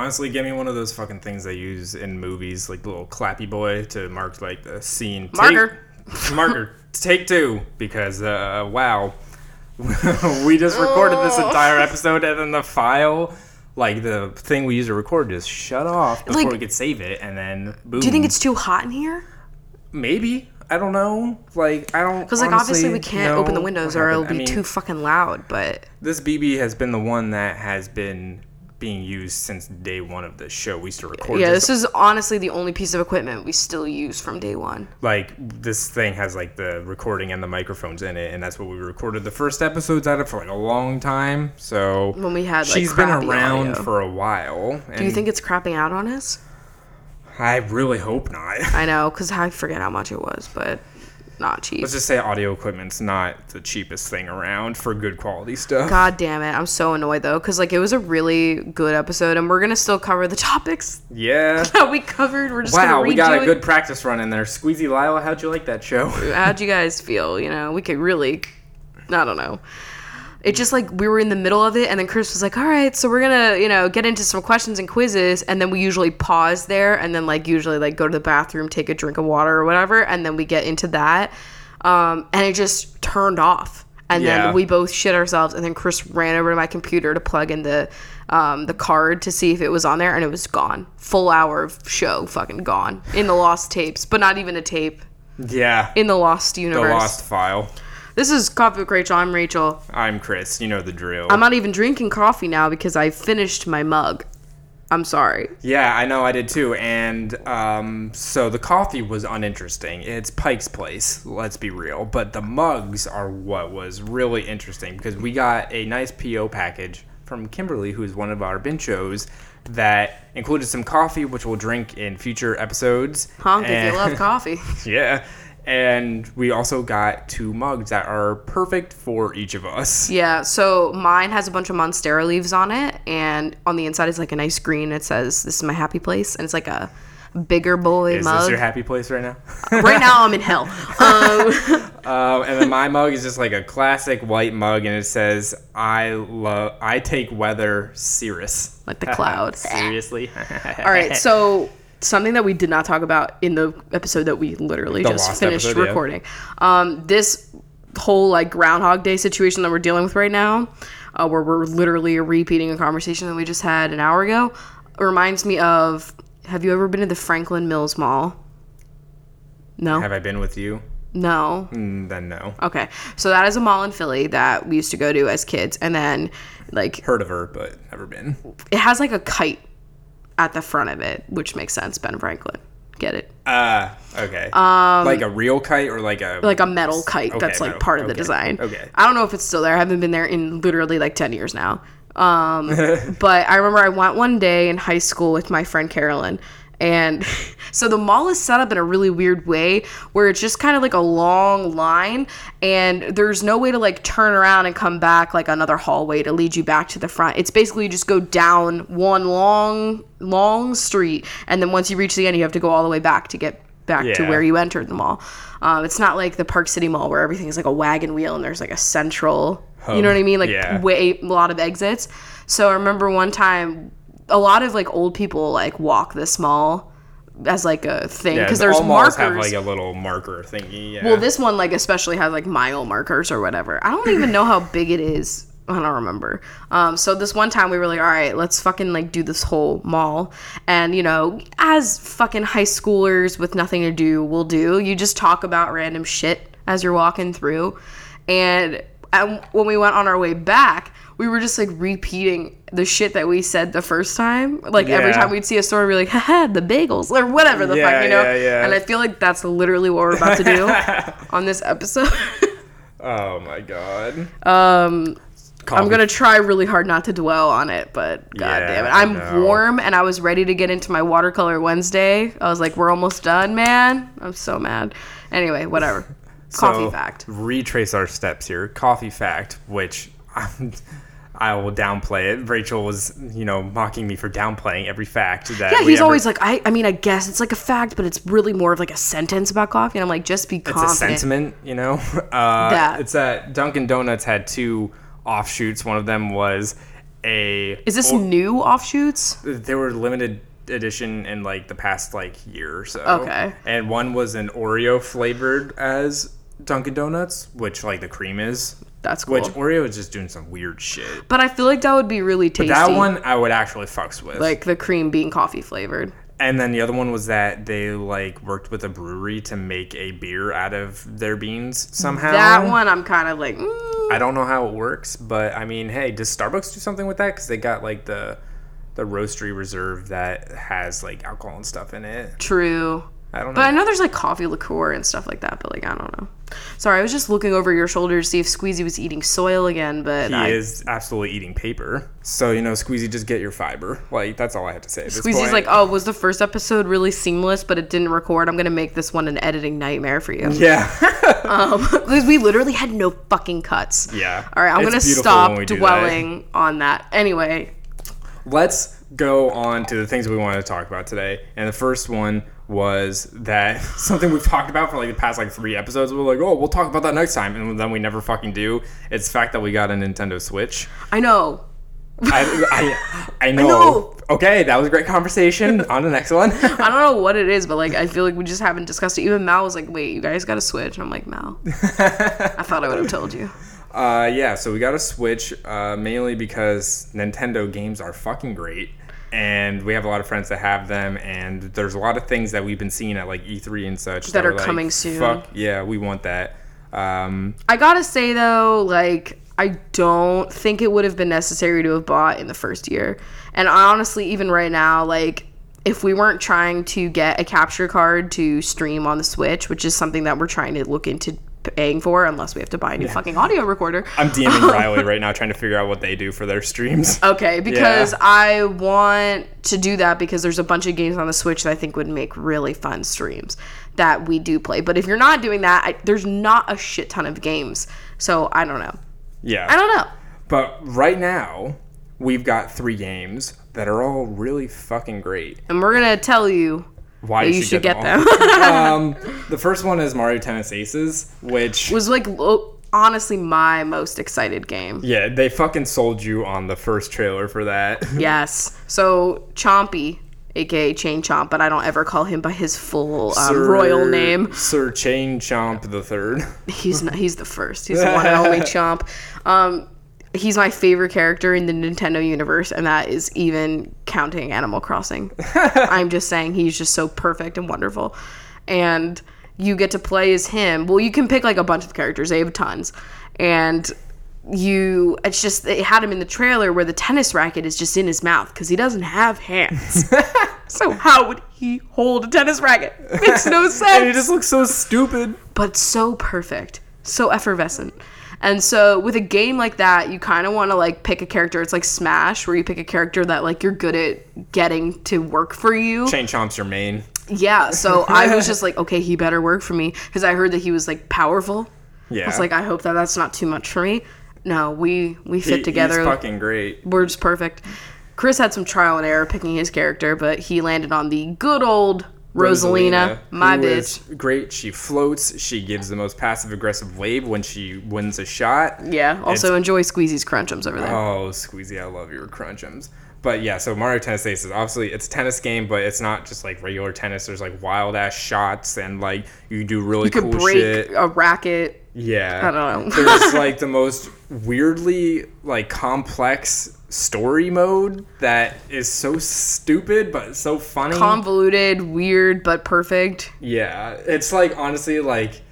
Honestly, give me one of those fucking things they use in movies, like the little clappy boy to mark like the scene. Take- Marker. marker. Take two, because uh, wow, we just recorded this entire episode, and then the file, like the thing we used to record, just shut off before Like- we could save it, and then boom. Do you think it's too hot in here? maybe? I don't know. Like I don't. Because like obviously we can't open the windows or it'll be too. too fucking loud. But This BB has been the one that has been being used since day one of the show. We used to record. yeah, this this is honestly the only piece of equipment we still use from day one. like this thing has like the recording and the microphones in it, and that's what we recorded the first episodes out of for like a long time. So When we had, like, she's been around audio. for a while. Do you think it's crapping out on us? I really hope not. I know, because I forget how much it was, but not cheap. Let's just say audio equipment's not the cheapest thing around for good quality stuff. God damn it. I'm so annoyed though, because like it was a really good episode and we're gonna still cover the topics Yeah. that we covered. We're just Wow, gonna we got a it. good practice run in there. Squeezy Lila, how'd you like that show? How'd you guys feel? You know, we could really, I don't know. It just like we were in the middle of it, and then Chris was like, "All right, so we're gonna, you know, get into some questions and quizzes," and then we usually pause there, and then like usually like go to the bathroom, take a drink of water or whatever, and then we get into that, um, and it just turned off, and Yeah. then we both shit ourselves, and then Chris ran over to my computer to plug in the, um, the card to see if it was on there, and it was gone. Full hour of show, fucking gone in the lost tapes, but not even a tape yeah. in the lost The universe. Lost File. This is Coffee with Rachel. I'm Rachel. I'm Chris. You know the drill. I'm not even drinking coffee now because I finished my mug. I'm sorry. Yeah, I know I did too. And um, so the coffee was uninteresting. It's Pike's Place, let's be real. But the mugs are what was really interesting because we got a nice PO package from Kimberly, who's one of our benchos, that included some coffee, which we'll drink in future episodes. Honk if you love coffee. yeah. And we also got two mugs that are perfect for each of us. Yeah, so mine has a bunch of Monstera leaves on it, and on the inside is like a nice green. It says, This is my happy place, and it's like a bigger boy Is mug. Is this your happy place right now? right now, I'm in hell. Um, Um, and then my mug is just like a classic white mug, and it says, "I love, I take weather serious." Like the clouds. Seriously. all right, so something that we did not talk about in the episode that we literally The just finished episode, yeah. recording. Um, this whole like Groundhog Day situation that we're dealing with right now, uh, where we're literally repeating a conversation that we just had an hour ago, reminds me of. Have you ever been to the Franklin Mills Mall? No, Have I been with you? no. Mm, then no. Okay, so that is a mall in Philly that we used to go to as kids, and then like Heard of her, but never been. it has like a kite at the front of it, which makes sense. Ben Franklin, get it? Ah, okay. Um, like a real kite or like a like a metal kite Okay, that's like metal. part of the design. okay. I don't know if it's still there. I haven't been there in literally like 10 years now. Um, but I remember I went one day in high school with my friend Carolyn. And so the mall is set up in a really weird way where it's just kind of like a long line and there's no way to like turn around and come back like another hallway to lead you back to the front. It's basically you just go down one long long street and then once you reach the end you have to go all the way back to get back to where you entered the mall. Um, it's not like the Park City Mall where everything is like a wagon wheel and there's like a central, you know what I mean? Like yeah. way a lot of exits. So I remember one time, a lot of like old people like walk this mall as like a thing yeah, because there's all malls markers. have like a little marker thingy. Yeah. well, this one like especially has like mile markers or whatever. I don't even know how big it is. I don't remember. Um, so this one time we were like, all right, let's fucking like do this whole mall. And you know, as fucking high schoolers with nothing to do will do, you just talk about random shit as you're walking through. And um, when we went on our way back, we were just like repeating the shit that we said the first time. Like every time we'd see a store, we'd be like, haha, the bagels or whatever the Yeah, fuck, you know? yeah, yeah. And I feel like that's literally what we're about to do on this episode. oh my god. um, I'm gonna try really hard not to dwell on it, but god Yeah, damn it, I'm warm and I was ready to get into my watercolor Wednesday. I was like, we're almost done, man. I'm so mad. Anyway, whatever. Coffee So, fact. Retrace our steps here. Coffee fact, which I'm, I will downplay it. Rachel was, you know, mocking me for downplaying every fact that. Yeah, he's ever- always like, I. I mean, I guess it's like a fact, but it's really more of like a sentence about coffee. And I'm like, just be confident. It's a sentiment, you know. Uh, That. It's that Dunkin' Donuts had two offshoots. One of them was a Is this new offshoots? they were limited edition in like the past like year or so. Okay. And one was an Oreo flavored as Dunkin' Donuts, which like the cream is. That's cool. Which Oreo is just doing some weird shit. but I feel like that would be really tasty. That one I would actually fucks with. like the cream being coffee flavored. and then the other one was that they like worked with a brewery to make a beer out of their beans somehow. That one I'm kind of like, mm, I don't know how it works, but I mean, hey, does Starbucks do something with that? Because they got like the the roastery reserve that has like alcohol and stuff in it. true. I don't know. But I know there's like coffee liqueur and stuff like that, but like I don't know. Sorry, I was just looking over your shoulder to see if Squeezy was eating soil again, but he I, is absolutely eating paper. So you know, Squeezy, just get your fiber. Like that's all I have to say. Squeezy's point. like, oh, was the first episode really seamless, but it didn't record? I'm gonna make this one an editing nightmare for you. yeah, Um, because we literally had no fucking cuts. yeah. All right, I'm It's gonna stop do that. dwelling on that. Anyway, let's go on to the things we wanted to talk about today. And the first one was that something we've talked about for like the past like three episodes. We're like, oh, we'll talk about that next time, and then we never fucking do. It's the fact that we got a Nintendo Switch. I know. I, I, I know. know. Okay, that was a great conversation. on the next one. I don't know what it is, but like I feel like we just haven't discussed it. Even Mal was like, "Wait, you guys got a Switch?" And I'm like, "Mal, I thought I would have told you." Uh, yeah, so we got a Switch uh, mainly because Nintendo games are fucking great. And we have a lot of friends that have them, and there's a lot of things that we've been seeing at like E3 and such That are we're like, coming soon. Fuck yeah, we want that. Um, I gotta say though, like I don't think it would have been necessary to have bought in the first year. And honestly, even right now, like if we weren't trying to get a capture card to stream on the Switch, which is something that we're trying to look into paying for, unless we have to buy a new fucking audio recorder. I'm DMing Riley right now trying to figure out what they do for their streams. Okay, because Yeah. I want to do that because there's a bunch of games on the Switch that I think would make really fun streams that we do play. But if you're not doing that, I, there's not a shit ton of games. So I don't know. Yeah. I don't know. But right now, we've got three games that are all really fucking great. And we're gonna tell you Why that you should get them. all. um, the first one is Mario Tennis Aces, which was like lo- honestly my most excited game. yeah, they fucking sold you on the first trailer for that. Yes. So Chompy, aka Chain Chomp, but I don't ever call him by his full um, royal name. Sir Chain Chomp the Third. He's not, he's the first. He's the one and only Chomp. Um, he's my favorite character in the Nintendo universe, and that is even counting Animal Crossing. I'm just saying he's just so perfect and wonderful, and you get to play as him. Well, you can pick like a bunch of characters. They have tons, and you it's just they had him in the trailer where the tennis racket is just in his mouth because he doesn't have hands. so how would he hold a tennis racket? Makes no sense And he just looks so stupid. but so perfect, so effervescent. And so with a game like that, you kind of want to like pick a character. It's like Smash, where you pick a character that like you're good at getting to work for you. Chain Chomp's your main. Yeah. So I was just like, okay, he better work for me because I heard that he was like powerful. Yeah. I was like, I hope that that's not too much for me. No, we we fit He- together. He's fucking great. We're just perfect. Chris had some trial and error picking his character, but he landed on the good old Rosalina, my bitch. great. She floats. She gives the most passive aggressive wave when she wins a shot. Yeah. Also enjoy Squeezy's crunchums over there. Oh, Squeezy, I love your crunchums. But yeah, so Mario Tennis Aces, obviously it's a tennis game, but it's not just like regular tennis. There's like wild ass shots and like you do really you could cool break shit. a racket. Yeah. I don't know. There's like the most weirdly like complex story mode that is so stupid but so funny. Convoluted, weird, but perfect. yeah. It's like honestly like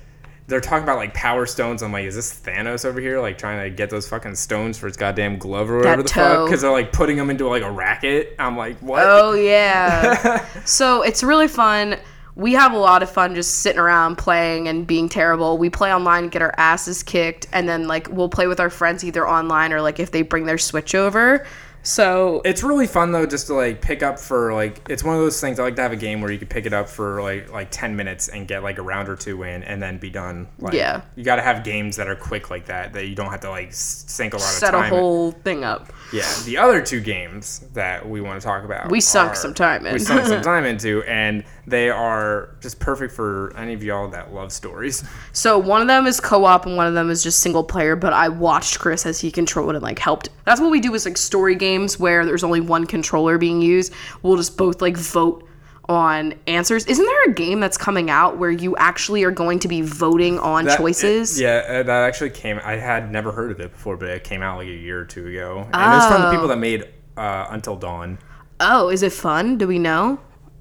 they're talking about like power stones. I'm like, is this Thanos over here, like trying to get those fucking stones for his goddamn glove or whatever the fuck? Because they're like putting them into like a racket. I'm like, what? Oh yeah. so it's really fun. We have a lot of fun just sitting around playing and being terrible. We play online get our asses kicked, and then like we'll play with our friends either online or like if they bring their Switch over. So It's really fun though, just to like pick up for like. It's one of those things. I like to have a game where you can pick it up for like like ten minutes and get like a round or two in, and then be done. Like, Yeah. You got to have games that are quick like that that you don't have to like sink a lot of set of a time. whole thing up. Yeah. The other two games that we want to talk about. We sunk are- some time in. We sunk some time into, and they are just perfect for any of y'all that love stories. So one of them is co-op and one of them is just single player. But I watched Chris as he controlled and like helped. That's what we do with like story games where there's only one controller being used. We'll just both like vote on answers. Isn't there a game that's coming out where you actually are going to be voting on That- choices? it- yeah, uh, that actually came. I had never heard of it before, but it came out like a year or two ago, and it's from the people that made uh, Until Dawn. Oh, is it fun? Do we know?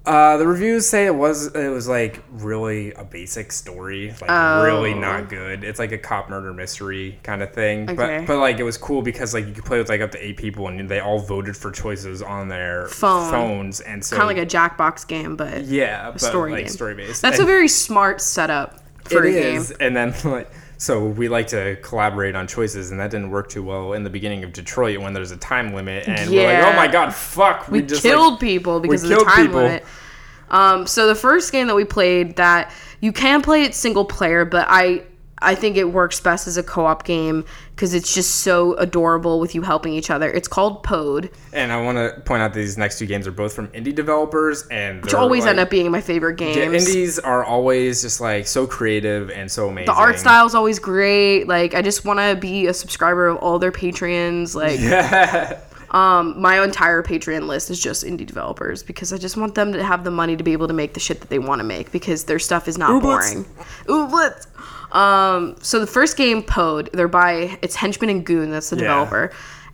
Uh, the reviews say it was it was like really a basic story, like really Oh. not good. It's like a cop murder mystery kind of thing. Okay. But but like it was cool because like you could play with like up to eight people and they all voted for choices on their Phone. phones and so Kind of like a Jackbox game, but yeah, but story like game. story based. that's a very smart setup for It a game. is, and then like so we like to collaborate on choices, and that didn't work too well in the beginning of Detroit when there's a time limit, and we're like, oh my god, fuck, we, we just killed like, people because of the time people. limit. Um, so the first game that we played that you can play it single player, but I I think it works best as a co-op game because it's just so adorable with you helping each other. It's called Pode, And I want to point out that these next two games are both from indie developers, and which always end up being my favorite Yeah, games. indies are always just like so creative and so amazing. the art style is always great. Like I just want to be a subscriber of all their patrons. Like Yeah. um, my entire Patreon list is just indie developers because I just want them to have the money to be able to make the shit that they want to make because their stuff is not Ooblets. boring. Ooblets. Um, so the first game, Pode, they're by it's Henchman and Goon. That's the Yeah. developer.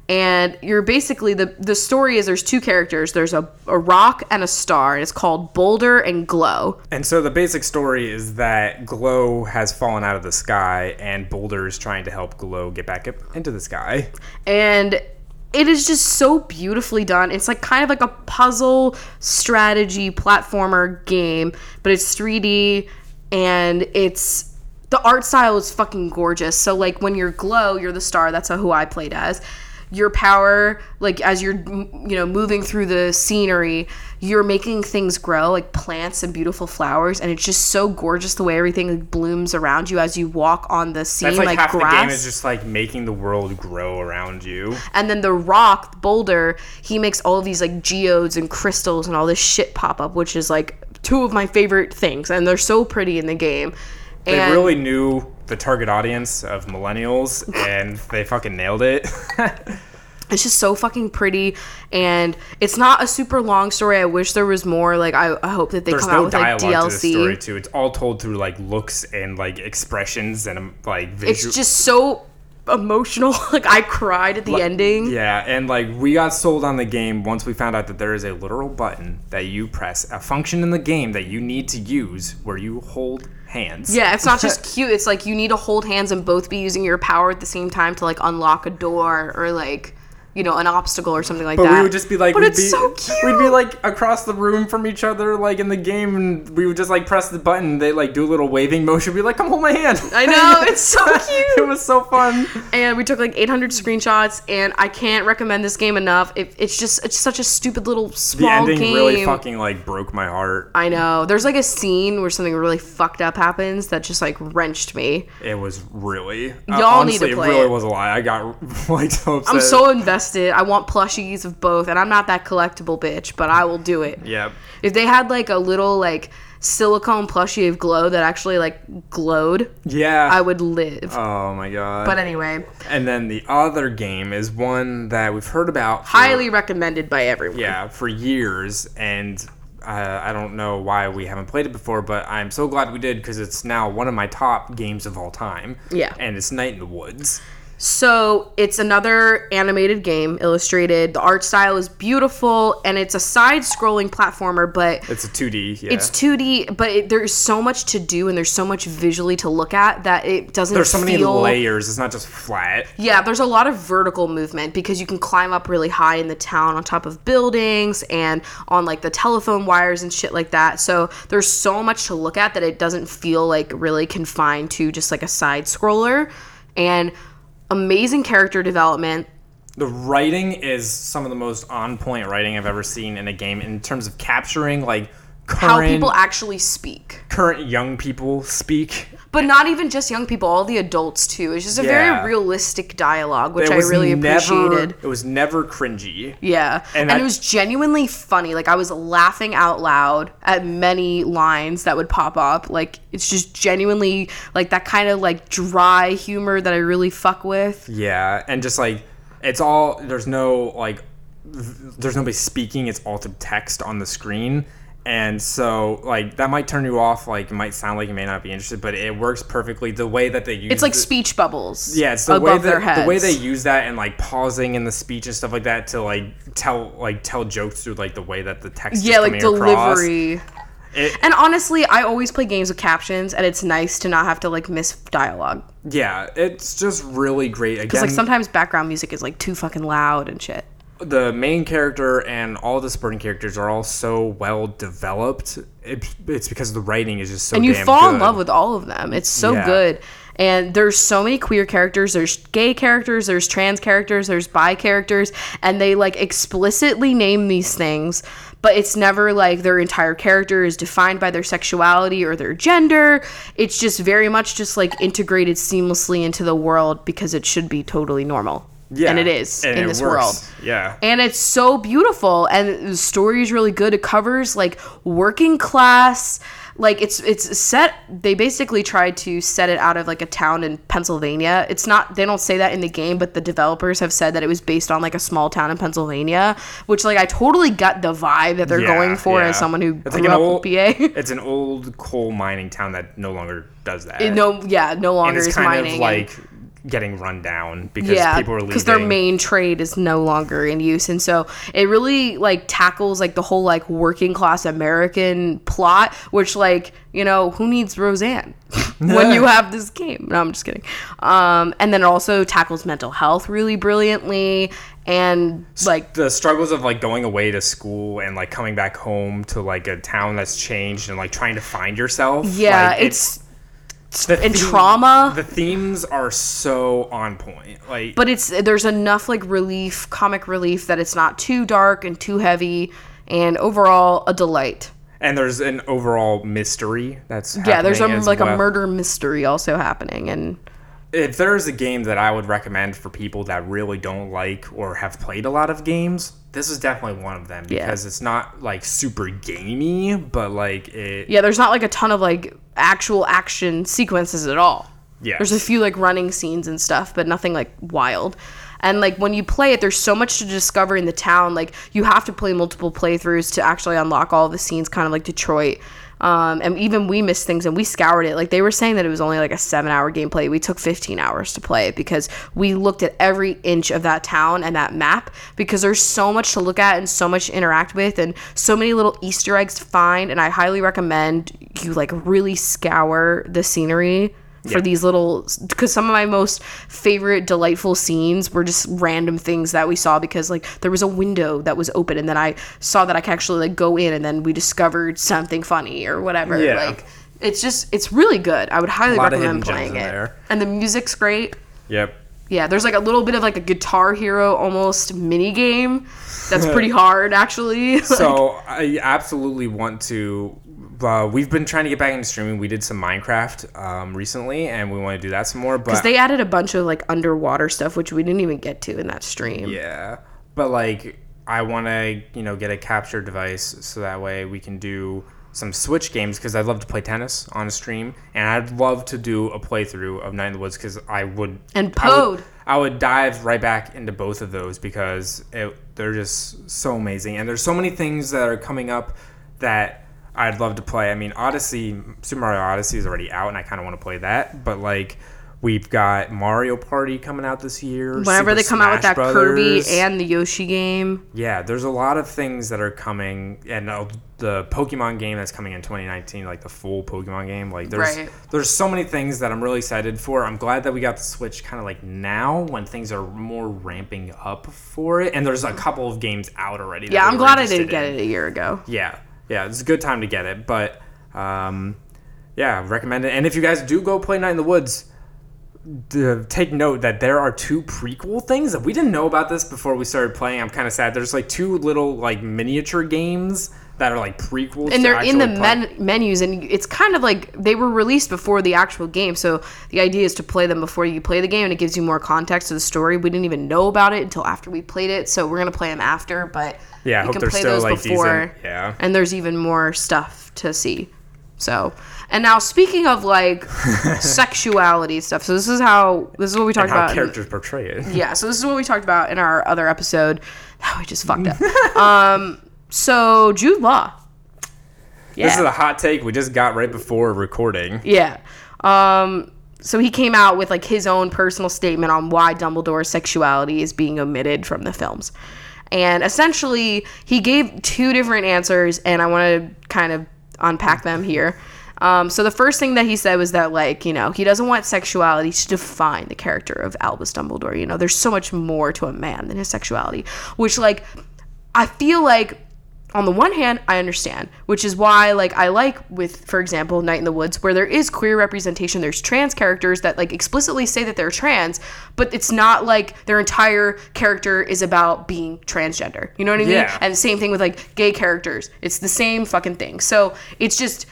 And you're basically the the story is there's two characters. There's a, a rock and a star. And it's called Boulder and Glow. And so the basic story is that Glow has fallen out of the sky, and Boulder is trying to help Glow get back up into the sky. and it is just so beautifully done. It's like kind of like a puzzle strategy platformer game, but it's 3D and it's the art style is fucking gorgeous. So like when you're glow, you're the star. That's who I played as. Your power, like as you're you know moving through the scenery, you're making things grow like plants and beautiful flowers, and it's just so gorgeous the way everything like, blooms around you as you walk on the scene That's like, like, half grass. the game is just like making the world grow around you. And then the rock, the Boulder, he makes all of these like geodes and crystals and all this shit pop up, which is like two of my favorite things. And they're so pretty in the game. They And really knew the target audience of millennials, and they fucking nailed it. it's just so fucking pretty. And it's not a super long story. I wish there was more. Like, I, I hope that they There's come out no with like dialogue to the story DLC. too. It's all told through like looks and like expressions and um, like visual. It's just so emotional. like, I cried at the ending. Yeah, and like we got sold on the game once we found out that there is a literal button that you press, a function in the game that you need to use where you hold hands. Yeah, it's not just cute. It's like you need to hold hands and both be using your power at the same time to like unlock a door or like you know an obstacle or something like But that. we would just be like, but it's be, so cute. We'd be like across the room from each other, like in the game, and we would just like press the button. They like do a little waving motion, be like, "Come hold my hand." I know, it's so cute. it was so fun. and we took like 800 screenshots, and I can't recommend this game enough. It, it's just it's such a stupid little small game. The ending game. really fucking like broke my heart. I know. There's like a scene where something really fucked up happens that just like wrenched me. It was really. uh, Y'all need to honestly, play it really it. was a lie. I got like so upset. I'm so invested. I want plushies of both, and I'm not that collectible bitch, but I will do it. Yep. If they had like a little like silicone plushie of glow that actually like glowed, Yeah. I would live. oh my god. but anyway, And then the other game is one that we've heard about. For, highly recommended by everyone. Yeah, for years, and uh, I don't know why we haven't played it before, but I'm so glad we did because it's now one of my top games of all time. Yeah. And it's Night in the Woods. So it's another animated game, illustrated. The art style is beautiful, and it's a side-scrolling platformer, but It's a 2D. Yeah. it's 2D. But it, there's so much to do, and there's so much visually to look at that it doesn't. There's so many layers. It's not just flat. Yeah, there's a lot of vertical movement because you can climb up really high in the town on top of buildings and on like the telephone wires and shit like that. So there's so much to look at that it doesn't feel like really confined to just like a side scroller. And amazing character development. The writing is some of the most on point writing I've ever seen in a game in terms of capturing like How people actually speak. current young people speak. But not even just young people, all the adults too. It's just a Yeah. very realistic dialogue, which I really never, appreciated. It was never cringy. Yeah. And And, that- it was genuinely funny. Like I was laughing out loud at many lines that would pop up. Like it's just genuinely like that kind of like dry humor that I really fuck with. Yeah, and just like it's all there's no like there's nobody speaking. It's all through text on the screen, and so like that might turn you off. Like it might sound like you may not be interested, but it works perfectly. The way that they use It's like it- speech bubbles. yeah, it's the above way their that the way they use that and like pausing in the speech and stuff like that to like tell like tell jokes through like the way that the text yeah, is like delivery. It- And honestly, I always play games with captions, and it's nice to not have to like miss dialogue. Yeah, it's just really great. Because like sometimes background music is like too fucking loud and shit. The main character and all the supporting characters are all so well developed. It, it's because the writing is just so. and you fall in love with all of them. It's so Yeah. good. And there's so many queer characters. There's gay characters. There's trans characters. There's bi characters, and they like explicitly name these things. But it's never like their entire character is defined by their sexuality or their gender. It's just very much just like integrated seamlessly into the world because it should be totally normal. Yeah, and it is and in it this works. world Yeah, and it's so beautiful and the story is really good it covers like working class like it's it's set they basically tried to set it out of like a town in Pennsylvania it's not they don't say that in the game but the developers have said that it was based on like a small town in Pennsylvania which like I totally got the vibe that they're Yeah, going for yeah. as someone who It's grew like up old- in PA it's an old coal mining town that no longer does that. It no yeah no and longer it's is kind mining of and- like getting run down because yeah people are leaving. because their main trade is no longer in use and so it really like tackles like the whole like working class american plot which like you know who needs roseanne when you have this game no i'm just kidding um and then it also tackles mental health really brilliantly and like the struggles of like going away to school and like coming back home to like a town that's changed and like trying to find yourself. yeah like, it's the and theme- trauma. The themes are so on point. Like, but it's there's enough like relief comic relief that it's not too dark and too heavy and overall a delight and there's an overall mystery that's yeah there's a, like a murder mystery also happening and if there's a game that I would recommend for people that really don't like or have played a lot of games, this is definitely one of them Yeah. because it's not like super gamey, but like it. yeah there's not like a ton of like actual action sequences at all. Yeah. there's a few like running scenes and stuff but nothing like wild. And like when you play it there's so much to discover in the town. Like you have to play multiple playthroughs to actually unlock all the scenes kind of like detroit um, and even we missed things and we scoured it. Like they were saying that it was only like a seven hour gameplay. We took 15 hours to play it because we looked at every inch of that town and that map because there's so much to look at and so much to interact with and so many little easter eggs to find. And i highly recommend you like really scour the scenery for Yeah. these little because some of my most favorite delightful scenes were just random things that we saw because like there was a window that was open and then I saw that I could actually like go in and then we discovered something funny or whatever. Yeah. Like it's just it's really good. I would highly recommend playing it. there. And the music's great. Yep. Yeah, there's like a little bit of like a Guitar Hero almost mini game. That's pretty hard actually. So I absolutely want to. Uh, we've been trying to get back into streaming. We did some Minecraft um, recently, and we want to do that some more. Because they added a bunch of like underwater stuff, which we didn't even get to in that stream. Yeah, but like I want to, you know, get a capture device so that way we can do some Switch games because I'd love to play tennis on a stream, and I'd love to do a playthrough of Night in the Woods because I would And I Pode. I would dive right back into both of those because it, they're just so amazing, and there's so many things that are coming up that. I'd love to play. I mean, Odyssey, Super Mario Odyssey is already out, and I kind of want to play that. But like, we've got Mario Party coming out this year. Whenever Super they come out with Smash that Kirby and the Yoshi game. Yeah, there's a lot of things that are coming, and uh, the Pokemon game that's coming in 2019, like the full Pokemon game. Like, there's Right. there's so many things that I'm really excited for. I'm glad that we got the Switch kind of like now when things are more ramping up for it, and there's a couple of games out already. that Yeah, I'm glad I didn't get it a year ago. Yeah, yeah, it's a good time to get it, but um, yeah, recommend it. And if you guys do go play Night in the Woods, d- take note that there are two prequel things that we didn't know about this before we started playing. I'm kind of sad. There's like two little like miniature games that are like prequels, and they're in the men- menus and it's kind of like they were released before the actual game so the idea is to play them before you play the game and it gives you more context to the story we didn't even know about it until after we played it so we're gonna play them after but Yeah, I you hope can play those like, before decent. Yeah. and there's even more stuff to see so and now speaking of like sexuality stuff so this is how this is what we talked about in- characters portray it. yeah, so this is what we talked about in our other episode. Oh, we just fucked up. um, so Jude Law. Yeah. This is a hot take we just got right before recording. yeah. Um, so he came out with like his own personal statement on why Dumbledore's sexuality is being omitted from the films. And essentially, he gave two different answers, and I want to kind of unpack them here. Um, so the first thing that he said was that, like, you know, he doesn't want sexuality to define the character of Albus Dumbledore. You know, there's so much more to a man than his sexuality, which, like, I feel like on the one hand, I understand, which is why, like, I like with, for example, Night in the Woods, where there is queer representation. There's trans characters that like explicitly say that they're trans, but it's not like their entire character is about being transgender. You know what I mean? Yeah. And the same thing with like gay characters. It's the same fucking thing. So it's just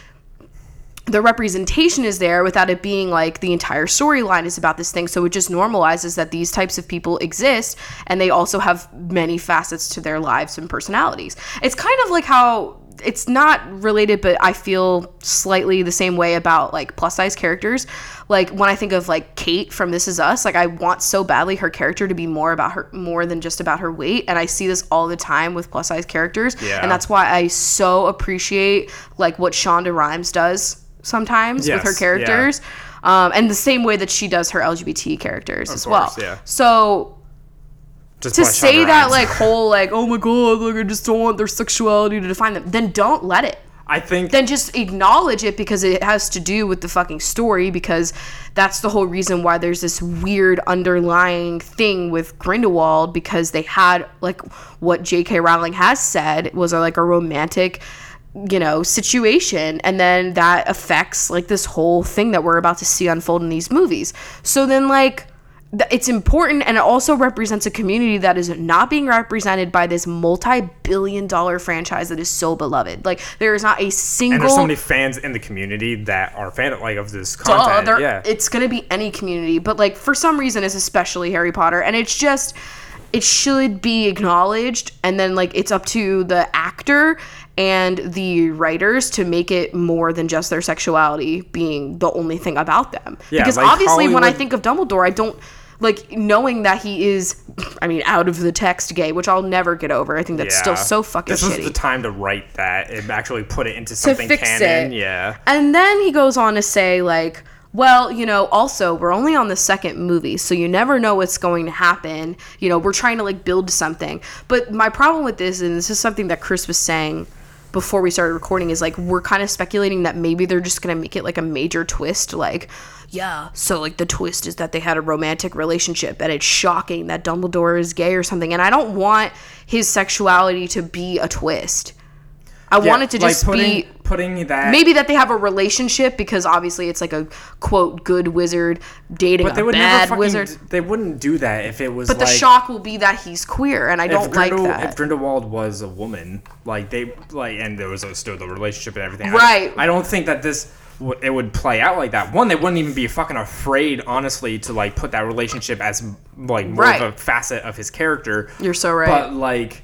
the representation is there without it being like the entire storyline is about this thing. So it just normalizes that these types of people exist and they also have many facets to their lives and personalities. It's kind of like how it's not related, but I feel slightly the same way about like plus size characters. Like when I think of like Kate from This Is Us, like I want so badly her character to be more about her, more than just about her weight. And I see this all the time with plus size characters. Yeah. And that's why I so appreciate like what Shonda Rhimes does sometimes with her Yes, characters. Um, and the same way that she does her LGBT characters as course, well. yeah. So Just to say that like whole like oh my god like I just don't want their sexuality to define them, then don't let it. I think Then just acknowledge it because it has to do with the fucking story because that's the whole reason why there's this weird underlying thing with Grindelwald because they had like what J.K. Rowling has said was a, like a romantic you know situation and then that affects like this whole thing that we're about to see unfold in these movies. So then like it's important and it also represents a community that is not being represented by this multi-billion dollar franchise that is so beloved like there is not a single and there's so many fans in the community that are fan of, like of this Duh, content. there- yeah. it's gonna be any community but like for some reason it's especially harry potter and it's just it should be acknowledged and then like it's up to the actor and the writers to make it more than just their sexuality being the only thing about them Yeah, because like obviously when i think of dumbledore i don't like knowing that he is i mean out of the text gay which i'll never get over i think that's still so fucking This shitty was the time to write that and actually put it into something fix canon. it. Yeah. And then he goes on to say, like, well, you know, also, we're only on the second movie, so you never know what's going to happen. You know, we're trying to, like, build something. But my problem with this, and this is something that Chris was saying before we started recording, is like, we're kind of speculating that maybe they're just to make it like a major twist. Like, yeah, so, like, the twist is that they had a romantic relationship, and it's shocking that Dumbledore is gay or something. And I don't want his sexuality to be a twist. I Yeah, want it to like just putting, be putting that maybe that they have a relationship because obviously it's like a quote good wizard dating but they a would bad fucking, wizard. they wouldn't do that if it was But like the shock will be that he's queer, and I don't if, like Grindel- that. if Grindelwald was a woman, like they like, and there was a, still the relationship and everything. Right. I, don't think that this it would play out like that. One, they wouldn't even be fucking afraid, honestly, to like put that relationship as like more Right. of a facet of his character. You're so right. But like,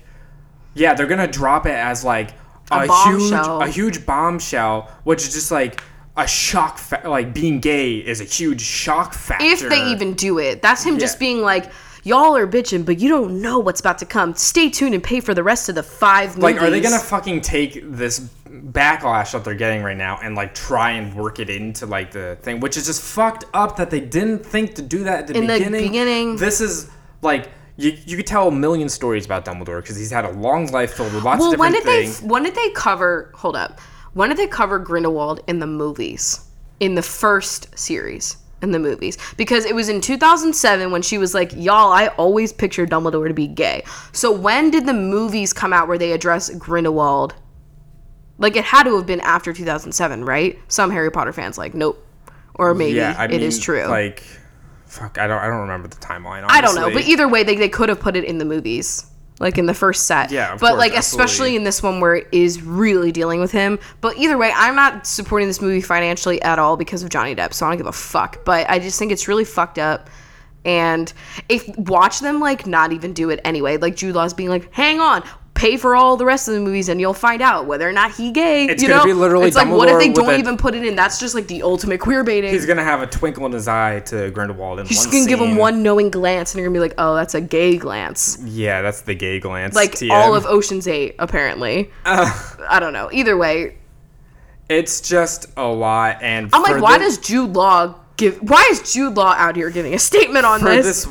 yeah, they're gonna drop it as like a, huge bombshell. a huge bombshell, which is just like. A shock, fa- like being gay, is a huge shock factor. if they even do it, that's him just Yeah. being like, "Y'all are bitching, but you don't know what's about to come. Stay tuned and pay for the rest of the five movies." Like, are they gonna fucking take this backlash that they're getting right now and like try and work it into like the thing, which is just fucked up that they didn't think to do that at the In the beginning. beginning. This is like you, you could tell a million stories about Dumbledore because he's had a long life filled with lots Well, of when different did things. they when did they cover? Hold up, when did they cover Grindelwald in the movies? In the first series in the movies, because it was in 2007 when she was like, "Y'all, I always pictured Dumbledore to be gay." So when did the movies come out where they address Grindelwald? Like it had to have been after 2007, right? Some Harry Potter fans like, nope, or maybe yeah, I it mean, is true. Like fuck, I don't I don't remember the timeline. I don't know, but either way, they, they could have put it in the movies, like in the first set. Yeah, of but course, like absolutely. especially in this one where it is really dealing with him. But either way, I'm not supporting this movie financially at all because of Johnny Depp, so I don't give a fuck. But I just think it's really fucked up. And if watch them like not even do it anyway, like Jude Law's being like, "Hang on." Pay for all the rest of the movies, and you'll find out whether or not he gay. It's you gonna know, be literally it's like what if they don't a- even put it in? That's just like the ultimate queer baiting. he's gonna have a twinkle in his eye to Grindelwald in He's just gonna give him one knowing glance, and you're gonna be like, "Oh, that's a gay glance." Yeah, that's the gay glance. like TM. all of Ocean's Eight, apparently. Uh, I don't know. Either way, it's just a lot, and I'm like, why this- does Jude Law give? Why is Jude Law out here giving a statement on this? this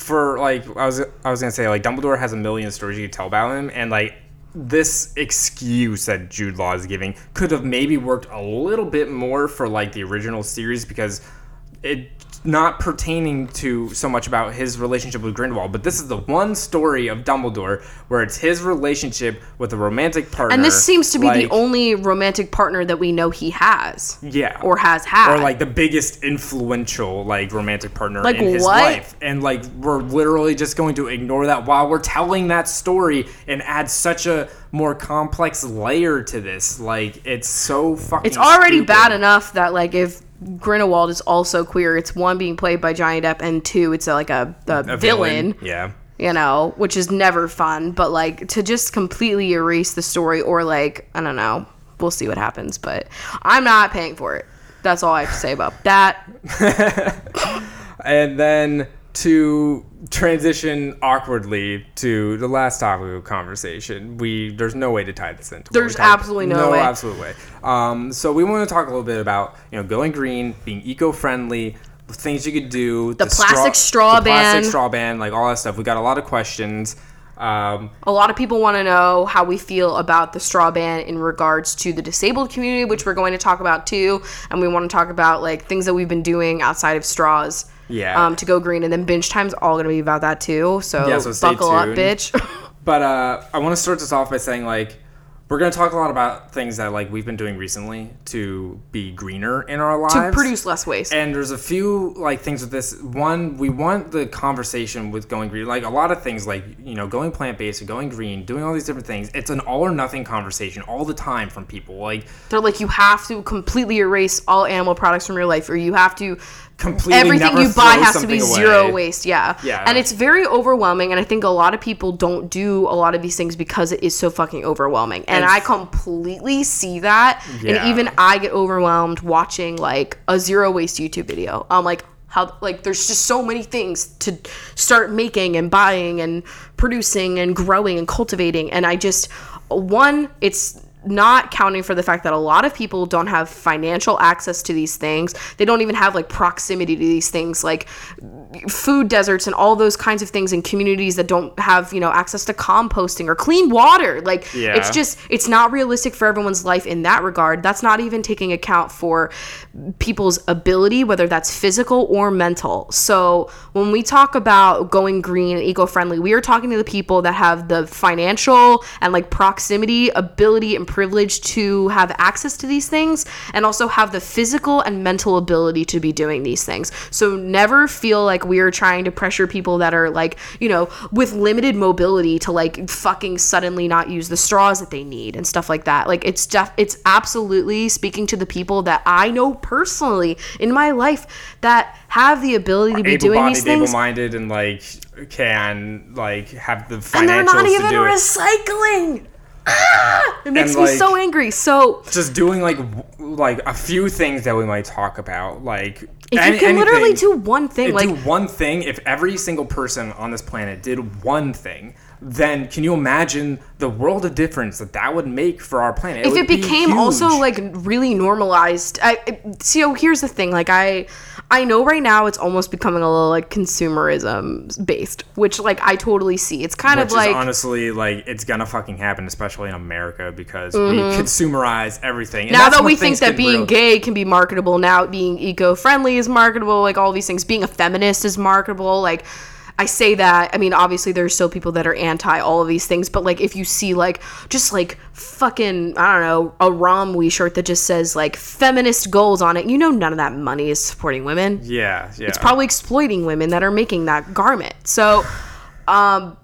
for like I was I was gonna say like Dumbledore has a million stories you could tell about him, and like this excuse that Jude Law is giving could have maybe worked a little bit more for like the original series because it's not pertaining to so much about his relationship with Grindelwald, but this is the one story of Dumbledore where it's his relationship with a romantic partner. and this seems to be the only romantic partner that we know he has, yeah, or has had. or like the biggest influential like romantic partner Like in his what? life and like we're literally just going to ignore that while we're telling that story and add such a more complex layer to this like it's so fucking it's already stupid. bad enough that like if Grindelwald is also queer, it's one being played by Johnny Depp, and two, it's a, like a, a, A villain. yeah you know, which is never fun. But like to just completely erase the story, or like I don't know, we'll see what happens. But I'm not paying for it. That's all I have to say about that. and then to transition awkwardly to the last topic of conversation we there's no way to tie this into There's absolutely no way. absolute way um, so we want to talk a little bit about you know going green being eco-friendly things you could do The plastic straw the plastic ban. straw ban like all that stuff we got a lot of questions um, A lot of people want to know how we feel about the straw ban in regards to the disabled community, which we're going to talk about too. And we want to talk about like things that we've been doing outside of straws. Yeah. Um, to go green, and then binge time's all gonna be about that too. So, Yeah, so buckle up, tuned. bitch. But uh, I want to start this off by saying like we're gonna talk a lot about things that like we've been doing recently to be greener in our lives to produce less waste. And there's a few like things with this. One, we want the conversation with going green, like a lot of things, like you know, going plant based, or going green, doing all these different things. It's an all or nothing conversation all the time from people. Like They're like, you have to completely erase all animal products from your life, or you have to completely everything you buy has to be something zero waste. Yeah. Yeah. And it's very overwhelming. And I think a lot of people don't do a lot of these things because it is so fucking overwhelming. And, And- I completely see that. Yeah. And even I get overwhelmed watching like a zero waste YouTube video. I'm like, how like there's just so many things to start making and buying and producing and growing and cultivating and I just one it's not counting for the fact that a lot of people don't have financial access to these things. They don't even have like proximity to these things like food deserts and all those kinds of things in communities that don't have, you know, access to composting or clean water. Like it's just it's not realistic for everyone's life in that regard. That's not even taking account for people's ability, whether that's physical or mental. So when we talk about going green and eco-friendly, we are talking to the people that have the financial and like proximity, ability, and privilege to have access to these things, and also have the physical and mental ability to be doing these things. So never feel like we are trying to pressure people that are like, you know, with limited mobility to like fucking suddenly not use the straws that they need and stuff like that. Like it's def- it's absolutely speaking to the people that I know personally in my life that have the ability to be doing these things. able-minded, and like can like have the financials And they're not even recycling. Ah! It makes And, me like- so angry. So just doing like like a few things that we might talk about like if any- you can literally do one thing, If like do one thing if every single person on this planet did one thing then can you imagine the world of difference that that would make for our planet if would it be became also like really normalized i see oh here's the thing like i i know right now it's almost becoming a little like consumerism based which like i totally see it's kind which of like is honestly like it's gonna fucking happen especially in america because we consumerize everything And Mm-hmm. now that we think that being real- gay can be marketable now being eco-friendly is marketable like all these things being a feminist is marketable like I say that, I mean, obviously there's still people that are anti all of these things, but like if you see like just like fucking, I don't know, a Romwe shirt that just says like feminist goals on it, you know, none of that money is supporting women. Yeah, yeah. It's probably exploiting women that are making that garment. So, um,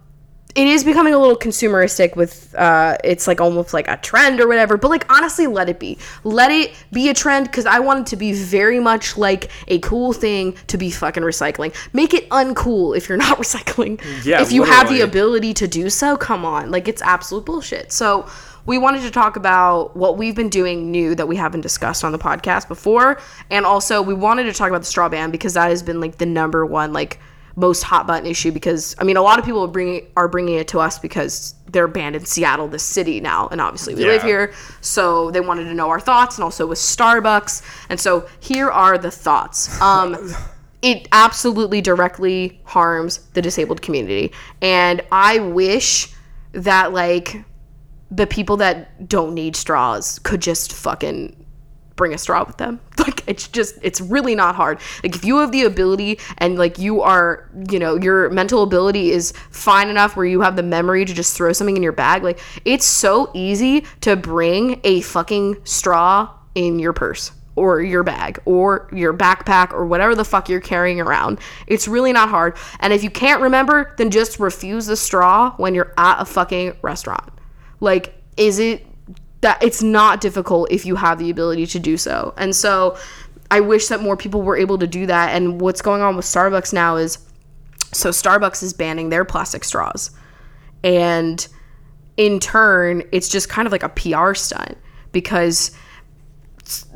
it is becoming a little consumeristic with uh it's like almost like a trend or whatever but like honestly let it be. Let it be a trend because i want it to be very much like a cool thing to be fucking recycling. Make it uncool if you're not recycling. Yeah, if you have the ability to do so come on. Like it's absolute bullshit. So we wanted to talk about what we've been doing new that we haven't discussed on the podcast before and also we wanted to talk about the straw ban because that has been like the number one like most hot button issue because I mean a lot of people are bringing are bringing it to us because they're banned in Seattle, the city now, and obviously we live here, so they wanted to know our thoughts, and also with Starbucks, and so here are the thoughts. Um, it absolutely directly harms the disabled community, and I wish that like the people that don't need straws could just fucking bring a straw with them. Like it's just it's really not hard. Like if you have the ability and like you are, you know, your mental ability is fine enough where you have the memory to just throw something in your bag, like it's so easy to bring a fucking straw in your purse or your bag or your backpack or whatever the fuck you're carrying around. It's really not hard. And if you can't remember, then just refuse the straw when you're at a fucking restaurant. Like is it that it's not difficult if you have the ability to do so. And so I wish that more people were able to do that. And what's going on with Starbucks now is so Starbucks is banning their plastic straws. And in turn, it's just kind of like a PR stunt because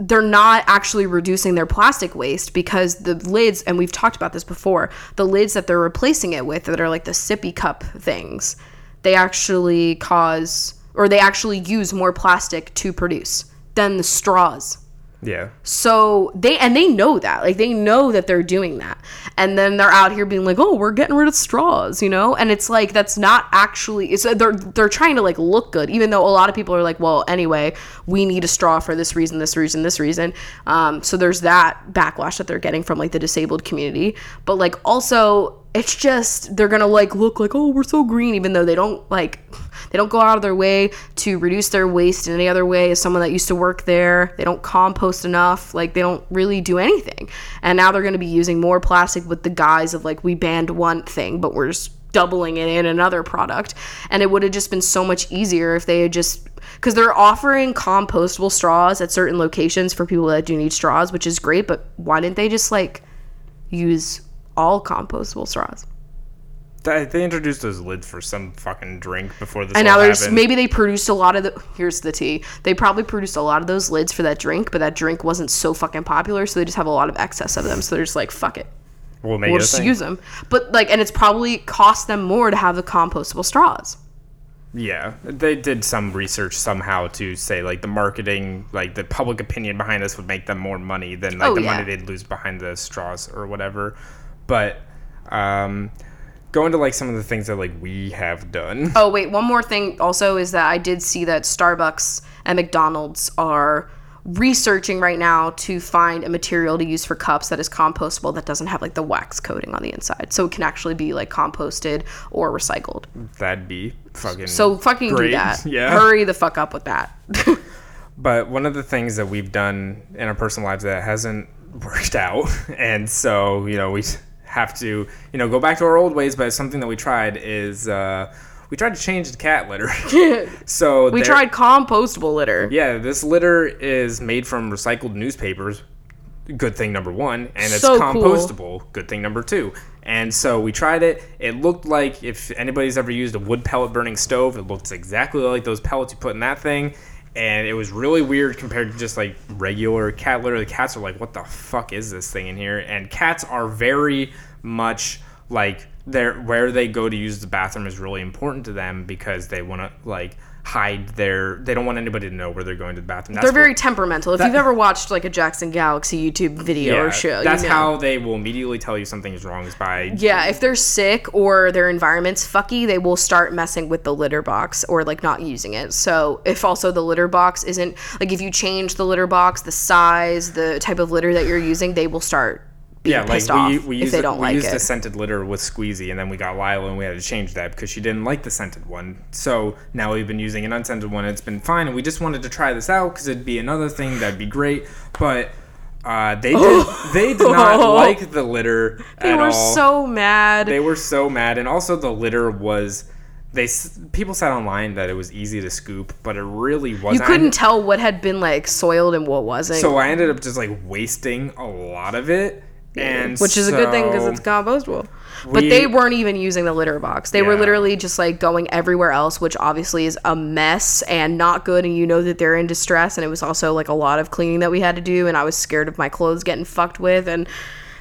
they're not actually reducing their plastic waste because the lids, and we've talked about this before, the lids that they're replacing it with that are like the sippy cup things, they actually cause or they actually use more plastic to produce than the straws. yeah. So they and they know that. Like they know that they're doing that. And then they're out here being like, "Oh, we're getting rid of straws," you know? And it's like that's not actually it's they're they're trying to like look good even though a lot of people are like, "Well, anyway, we need a straw for this reason, this reason, this reason." Um so there's that backlash that they're getting from like the disabled community. But like also it's just they're gonna like look like oh we're so green even though they don't like they don't go out of their way to reduce their waste in any other way. As someone that used to work there they don't compost enough. Like they don't really do anything. And now they're gonna be using more plastic with the guise of like we banned one thing but we're just doubling it in another product. And it would have just been so much easier if they had just because they're offering compostable straws at certain locations for people that do need straws which is great but why didn't they just like use all compostable straws. They, introduced those lids for some fucking drink before this And now there's happened. maybe they produced a lot of the here's the tea. They probably produced a lot of those lids for that drink, but that drink wasn't so fucking popular, so they just have a lot of excess of them. So they're just like, fuck it. we'll make We'll just thing. use them. But like and it's probably cost them more to have the compostable straws. Yeah, they did some research somehow to say like the marketing, like the public opinion behind this would make them more money than like Oh, the yeah. money they'd lose behind the straws or whatever. But um, going to like some of the things that like we have done. Oh wait, one more thing also is that I did see that Starbucks and McDonald's are researching right now to find a material to use for cups that is compostable that doesn't have like the wax coating on the inside. So it can actually be like composted or recycled. That'd be fucking So fucking great. do that. Yeah. Hurry the fuck up with that. But one of the things that we've done in our personal lives that hasn't worked out, and so you know we have to you know go back to our old ways. But something that we tried is uh, we tried to change the cat litter. so we there- tried compostable litter. Yeah, this litter is made from recycled newspapers. Good thing number one, and it's So cool. compostable. Good thing number two. And so we tried it. It looked like if anybody's ever used a wood pellet burning stove, it looks exactly like those pellets you put in that thing. And it was really weird compared to just like regular cat litter. The cats are like, "What the fuck is this thing in here?" And cats are very much like where they go to use the bathroom is really important to them because they want to like hide their. They don't want anybody to know where they're going to the bathroom. That's They're very what- temperamental. If you've ever watched like a Jackson Galaxy YouTube video yeah, or show, That's you know. how they will immediately tell you something is wrong is by Yeah, if they're sick or their environment's fucky, they will start messing with the litter box or like not using it. So, if also the litter box isn't like if you change the litter box, the size, the type of litter that you're using, they will start be yeah, like off we, we if used, they don't we like used it. a scented litter with Squeezy, and then we got Lila, and we had to change that because she didn't like the scented one. So now we've been using an unscented one. and It's been fine, and we just wanted to try this out because it'd be another thing that'd be great. But uh, they did they did not like the litter they were all. so mad. they were so mad, and also the litter was. They people said online that it was easy to scoop, but it really wasn't. you couldn't tell what had been like soiled and what wasn't. so I ended up just like wasting a lot of it, and which is a good thing because so- it's compostable. But they weren't even using the litter box. They were literally just like going everywhere else, which obviously is a mess and not good. And you know that they're in distress. And it was also like a lot of cleaning that we had to do. And I was scared of my clothes getting fucked with. And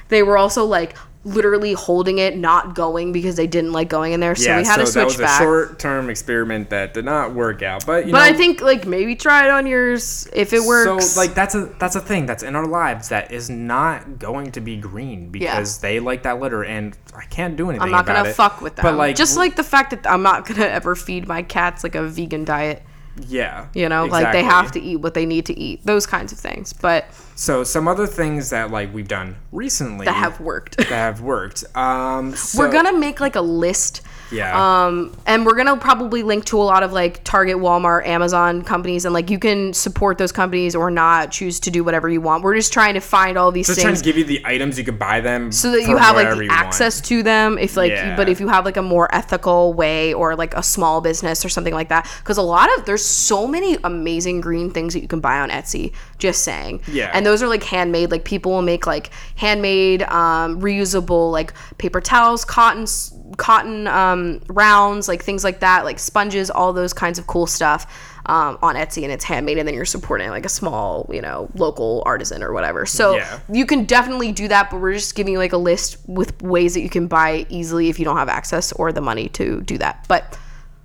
they were also like literally holding it, not going because they didn't like going in there. So we had to that was back. a short-term experiment that did not work out. But you but know, I think like maybe try it on yours if it works. so. Like that's a that's a thing that's in our lives that is not going to be green because they like that litter, and I can't do anything. I'm not gonna it. fuck with them. But like, just like the fact that I'm not gonna ever feed my cats like a vegan diet. Yeah, You know, like they have to eat what they need to eat. Those kinds of things. But So some other things that like we've done recently that have worked. that have worked. Um, so, we're gonna make like a list. Yeah. Um, and we're gonna probably link to a lot of like Target, Walmart, Amazon companies, and like you can support those companies or not. Choose to do whatever you want. We're just trying to find all these just trying things to give you the items you could buy them so that you have like the want. access to them if like Yeah. but if you have like a more ethical way or like a small business or something like that because a lot of there's so many amazing green things that you can buy on etsy just saying Yeah. and those are like handmade like people will make like handmade um, reusable like paper towels cotton s- cotton um, rounds like things like that like sponges all those kinds of cool stuff um, on Etsy and it's handmade, and then you're supporting like a small, you know, local artisan or whatever. So Yeah. you can definitely do that, but we're just giving you like a list with ways that you can buy easily if you don't have access or the money to do that. But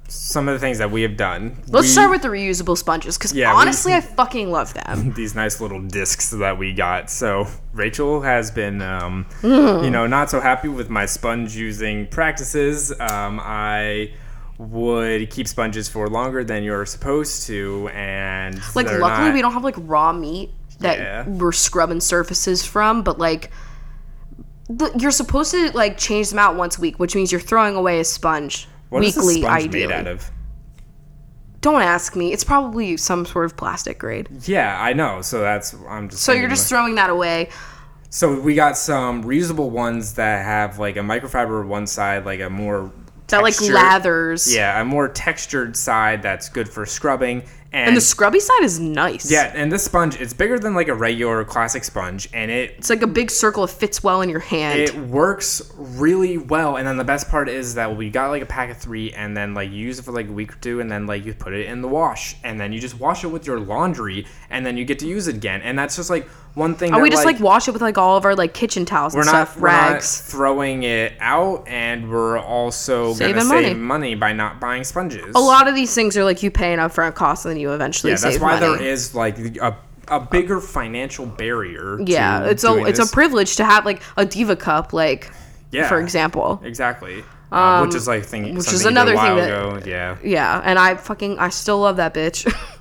Some of the things that we have done. let's we- start with the reusable sponges because Yeah, we- honestly, I fucking love them. these nice little discs that we got. So Rachel has been, um, Mm. you know, not so happy with my sponge using practices. Um, I would keep sponges for longer than you're supposed to, and Like, luckily, not- we don't have like raw meat that Yeah. we're scrubbing surfaces from, but like. You're supposed to like change them out once a week, which means you're throwing away a sponge What is weekly. the sponge ideally, made out of? don't ask me. It's probably some sort of plastic grade. Yeah, I know. So that's I'm just. So you're just throwing that away. So we got some reusable ones that have like a microfiber one side, like a more That like lathers. Yeah, a more textured side that's good for scrubbing. And, And the scrubby side is nice. yeah, and this sponge it's bigger than like a regular classic sponge, and it It's like a big circle. It fits well in your hand. it works really well. And then the best part is that we got like a pack of three, and then like you use it for like a week or two, and then like you put it in the wash, and then you just wash it with your laundry, and then you get to use it again. And that's just like one thing. oh, we just like, wash it with like all of our like kitchen towels and we're not, stuff, we're not rags. throwing it out, and we're also gonna Saving save money. money. by not buying sponges. A lot of these things are like you pay an upfront cost and then you eventually Yeah, that's why money. there is like a, a bigger financial barrier. yeah, it's a it's this. a privilege to have like a diva cup, like Yeah. for example. exactly. Uh, which is like thing, which is another thing that- ago. Yeah. Yeah, and I fucking I still love that bitch.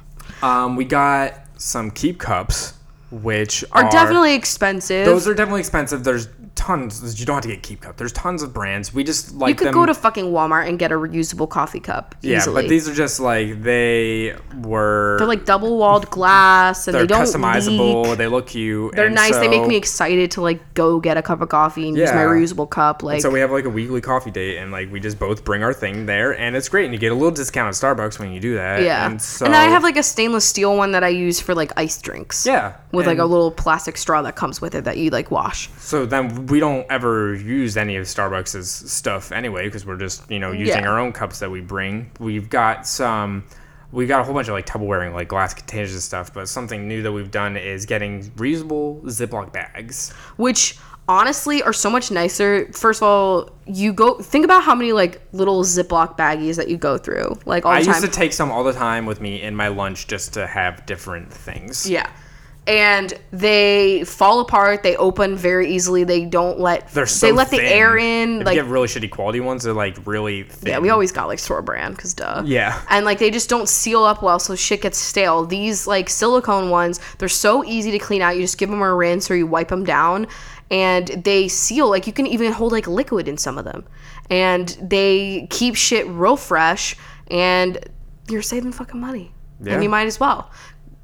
Um, we got some keep cups, which are definitely expensive. those are definitely expensive. There's tons. You don't have to get keep cup. There's tons of brands. We just like you could them. go to fucking Walmart and get a reusable coffee cup yeah, easily. but these are just like they were. they're like double walled glass and they're they don't customizable. leak. They look cute. They're and nice. they make me excited to like go get a cup of coffee and use my reusable cup. Like So we have like a weekly coffee date, and like we just both bring our thing there, and it's great. And you get a little discount at Starbucks when you do that. yeah. And so and I have like a stainless steel one that I use for like iced drinks. yeah, With like a little plastic straw that comes with it that you like wash. So then we don't ever use any of Starbucks' stuff anyway because we're just you know using Yeah. our own cups that we bring. We've got some. We got a whole bunch of like Tupperware and like glass containers and stuff, but something new that we've done is getting reusable Ziploc bags. which honestly are so much nicer. First of all, you go think about how many like little Ziploc baggies that you go through, like all the I time. used to take some all the time with me in my lunch just to have different things. yeah. And they fall apart. They open very easily. They don't let They're so they let the air in. If like you get really shitty quality ones, they're like really thin. yeah, we always got like store brand because duh. Yeah. And like they just don't seal up well, so shit gets stale. These like silicone ones, they're so easy to clean out. You just give them a rinse or you wipe them down, and they seal like you can even hold like liquid in some of them and they keep shit real fresh and you're saving fucking money Yeah. and you might as well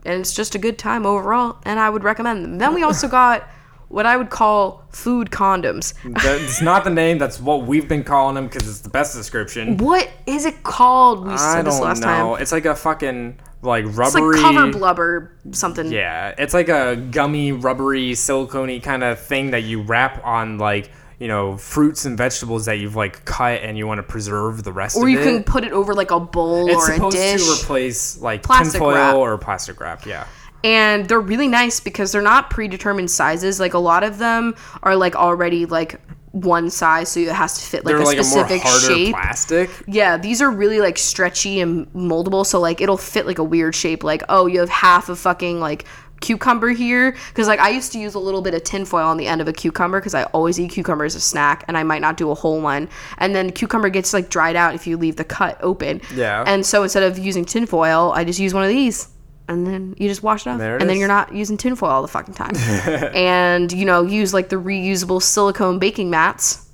and it's just a good time overall and i would recommend them then we also got what i would call food condoms That's not the name. That's what we've been calling them because it's the best description. what is it called we said this don't last know. time It's like a fucking like it's rubbery. like cover blubber something Yeah, it's like a gummy, rubbery, silicone kind of thing that you wrap on like you know fruits and vegetables that you've like cut and you want to preserve the rest of it. or you it. can put it over like a bowl it's or a supposed dish to replace like Plastic tinfoil wrap. or plastic wrap. Yeah. and they're really nice because they're not predetermined sizes like a lot of them are like already like one size so it has to fit like They're a like a more specific harder shape plastic. yeah these are really like stretchy and moldable so like it'll fit like a weird shape like oh you have half a fucking like cucumber here because like i used to use a little bit of tinfoil on the end of a cucumber because i always eat cucumber as a snack and i might not do a whole one. And then cucumber gets like dried out if you leave the cut open. Yeah. and so instead of using tinfoil i just use one of these and then you just wash it off. And then you're not using tinfoil all the fucking time. And you know use like the reusable silicone baking mats.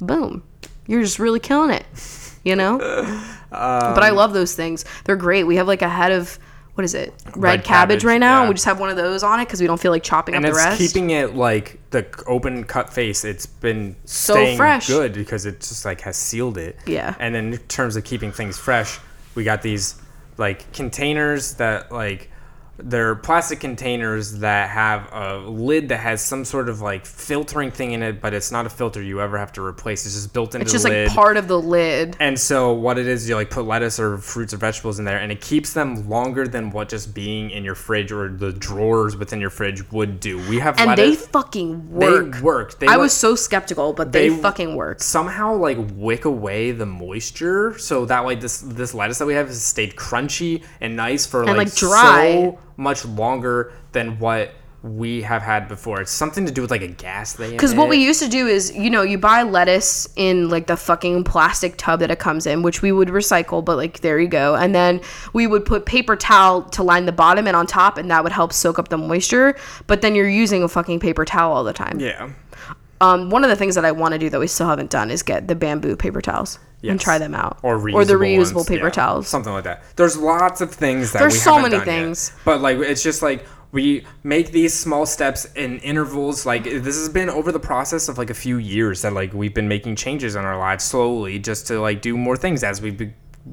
Boom. You're just really killing it you know? But i Um, love those things. They're great. We have like a head of what is it red, Red cabbage, cabbage, right now yeah. we just have one of those on it because we don't feel like chopping and up the it's rest keeping it like the open cut face. It's been So fresh. good because it just like has sealed it. Yeah. And then in terms of keeping things fresh, we got these like containers that like they're plastic containers that have a lid that has some sort of like filtering thing in it, but it's not a filter you ever have to replace. It's just built into it's just lid. like part of the lid And so what it is, you like put lettuce or fruits or vegetables in there, and it keeps them longer than what just being in your fridge or the drawers within your fridge would do. We have and they lettuce. fucking They work work. They i was so skeptical but they, they- fucking work somehow like wick away the moisture, so that way this this lettuce that we have has stayed crunchy and nice for like, like, dry. so much longer than what we have had before. It's something to do with like a gas thing. Because what we used to do is, you know, you buy lettuce in like the fucking plastic tub that it comes in, which we would recycle, but like there you go. And then we would put paper towel to line the bottom and on top, and that would help soak up the moisture. But then you're using a fucking paper towel all the time. yeah. Um, one of the things that I want to do that we still haven't done is get the bamboo paper towels and try them out, or reusable or the reusable ones, paper yeah, towels. something like that. There's lots of things that There's so many done yet. things. but like it's just like we make these small steps in intervals. Like this has been over the process of like a few years that like we've been making changes in our lives slowly, just to like do more things as we've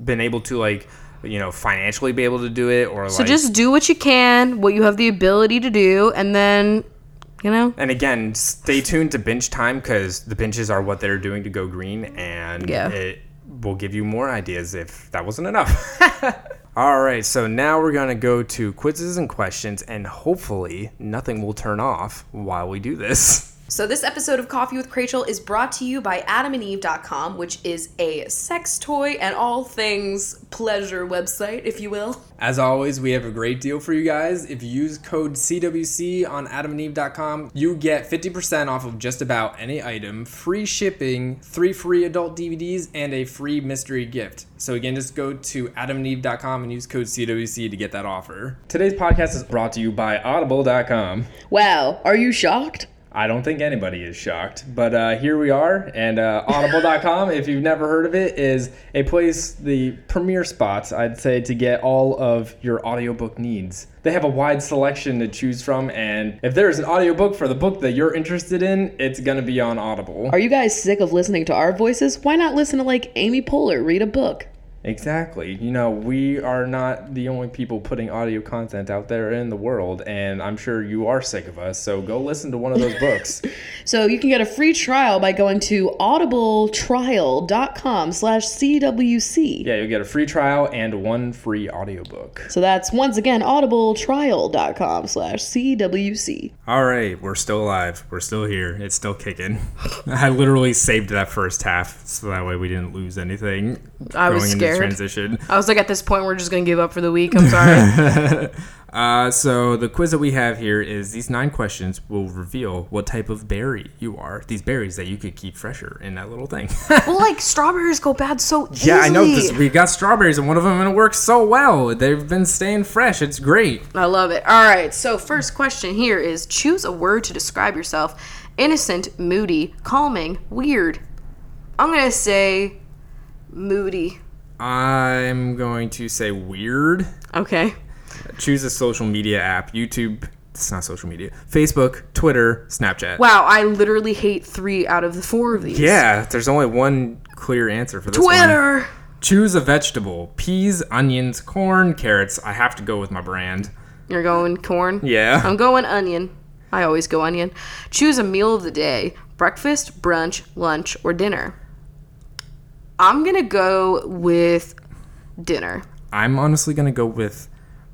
been able to like you know financially be able to do it or So like just do what you can, what you have the ability to do, and then, you know, And again, stay tuned to binge time because the binges are what they're doing to go green, and Yeah. it will give you more ideas if that wasn't enough. All right, so now we're gonna go to quizzes and questions, and hopefully nothing will turn off while we do this. So, this episode of Coffee with Rachel is brought to you by adamandeve.com, which is a sex toy and all things pleasure website, if you will. As always, we have a great deal for you guys. If you use code CWC on adamandeve.com, you get 50% off of just about any item, free shipping, three free adult DVDs, and a free mystery gift. So again, just go to adamandeve.com and use code CWC to get that offer. Today's podcast is brought to you by audible.com. Wow, are you shocked? I don't think anybody is shocked, but uh, here we are. And uh, Audible.com, if you've never heard of it, is a place, the premier spot, I'd say, to get all of your audiobook needs. They have a wide selection to choose from, and if there's an audiobook for the book that you're interested in, it's to be on Audible. Are you guys sick of listening to our voices? Why not listen to like Amy Poehler read a book? Exactly. You know, we are not the only people putting audio content out there in the world, and I'm sure you are sick of us, so go listen to one of those books. So you can get a free trial by going to audibletrial.com slash CWC. yeah, you'll get a free trial and one free audiobook. So that's once again audibletrial.com slash CWC. All right, we're still alive. We're still here. It's still kicking. I literally saved that first half so that way we didn't lose anything I was going scared. transition. I was like, at this point, we're just gonna give up for the week. I'm sorry. Uh, so the quiz that we have here is these nine questions will reveal what type of berry you are. These berries that you could keep fresher in that little thing. well, like strawberries go bad so easily. yeah, I know. This, we got strawberries and one of them and it works so well. They've been staying fresh. It's great. I love it. All right, so first question here is choose a word to describe yourself innocent, moody, calming, weird. I'm gonna say moody. I'm going to say weird. Okay. Choose a social media app. YouTube. It's not social media. Facebook, Twitter, Snapchat. Wow, I literally hate three out of the four of these. Yeah, there's only one clear answer for this one. Twitter. Choose a vegetable. Peas, onions, corn, carrots. I have to go with my brand. You're going corn. Yeah. I'm going onion. I always go onion. Choose a meal of the day: breakfast, brunch, lunch, or dinner. I'm gonna go with dinner. I'm honestly gonna go with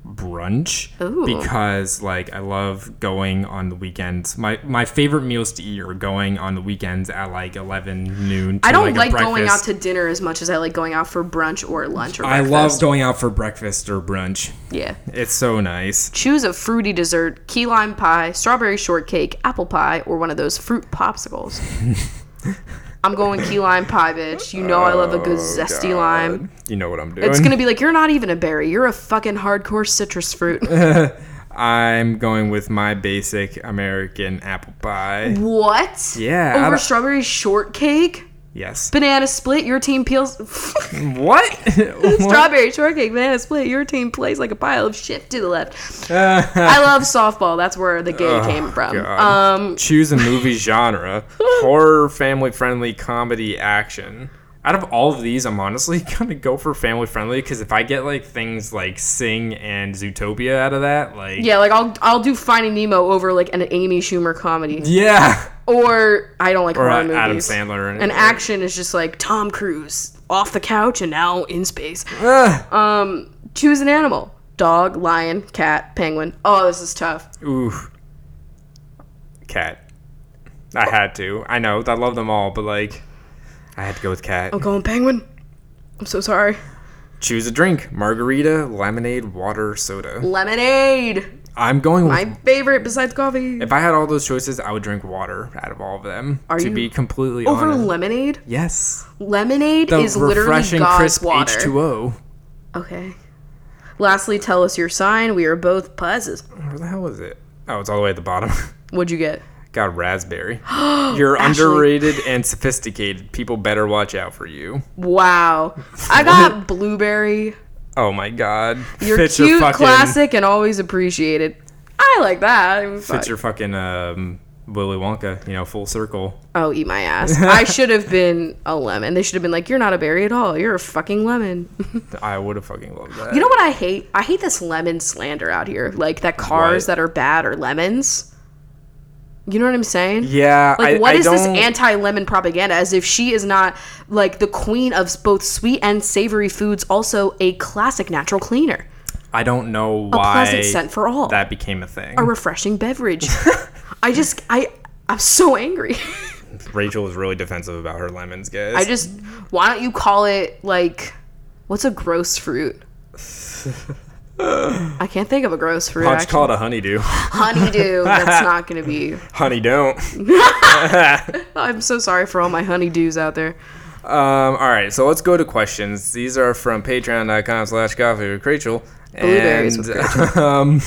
brunch Ooh. because like I love going on the weekends. My my favorite meals to eat are going on the weekends at like 11 noon. To I don't like, like, going out to dinner as much as I like going out for brunch or lunch or I breakfast. love going out for breakfast or brunch. Yeah. It's so nice. Choose a fruity dessert: key lime pie, strawberry shortcake, apple pie, or one of those fruit popsicles. I'm going key lime pie, bitch. You know I love a good oh, zesty lime. You know what I'm doing. It's gonna be like you're not even a berry. You're a fucking hardcore citrus fruit. I'm going with my basic American apple pie. what? Yeah, Over strawberry shortcake, Yes. banana split. Your team peels. What? Strawberry shortcake, banana split. Your team plays like a pile of shit to the left. I love softball. That's where the gay came from. Oh, God. Um, Choose a movie genre: horror, family-friendly, comedy, action. Out of all of these, I'm honestly gonna go for family-friendly because if I get like things like Sing and Zootopia out of that, like yeah, like I'll I'll do Finding Nemo over like an Amy Schumer comedy, yeah, or I don't like or horror uh, movies. Adam Sandler and, And action is just like Tom Cruise off the couch and now in space. Ugh. Um, choose an animal: dog, lion, cat, penguin. Oh, this is tough. Ooh, cat. I had to. I know. I love them all, but like, I had to go with cat. I'm going penguin. I'm so sorry. Choose a drink: margarita, lemonade, water, soda. Lemonade, I'm going with my favorite besides coffee. If I had all those choices, I would drink water out of all of them. Are to you be completely Over honest. lemonade, yes. lemonade The is literally refreshing God's crisp water. H2O. Okay. Lastly, tell us your sign. We are both puzzles. Where the hell is it? Oh, it's all the way at the bottom. What'd you get? Got raspberry. You're underrated and sophisticated. People better watch out for you. Wow. I got blueberry. Oh my god. You're Fits cute, your fucking classic, and always appreciated. I like that. Mean, fuck. fits your fucking um Willy Wonka, you know, full circle. Oh, eat my ass. I should have been a lemon. They should have been like, you're not a berry at all. You're a fucking lemon. I would have fucking loved that. you know what I hate? I hate this lemon slander out here. Like that cars What? that are bad are lemons. You know what I'm saying? yeah, Like, I, what I is this don't- anti-lemon propaganda? As if she is not like the queen of both sweet and savory foods, also a classic natural cleaner, I don't know a why pleasant scent for all, that became a thing. a refreshing beverage. I just, I, I'm so angry. Rachel was really defensive about her lemons, guys. I just, why don't you call it like, what's a gross fruit? I can't think of a gross fruit. Why don't you Actually. call it a honeydew? Honeydew. That's not gonna be. Honey, don't. I'm so sorry for all my honeydews out there. Um, all right, so let's go to questions. These are from patreon.com slash coffee with Rachel. Blueberries and, with um,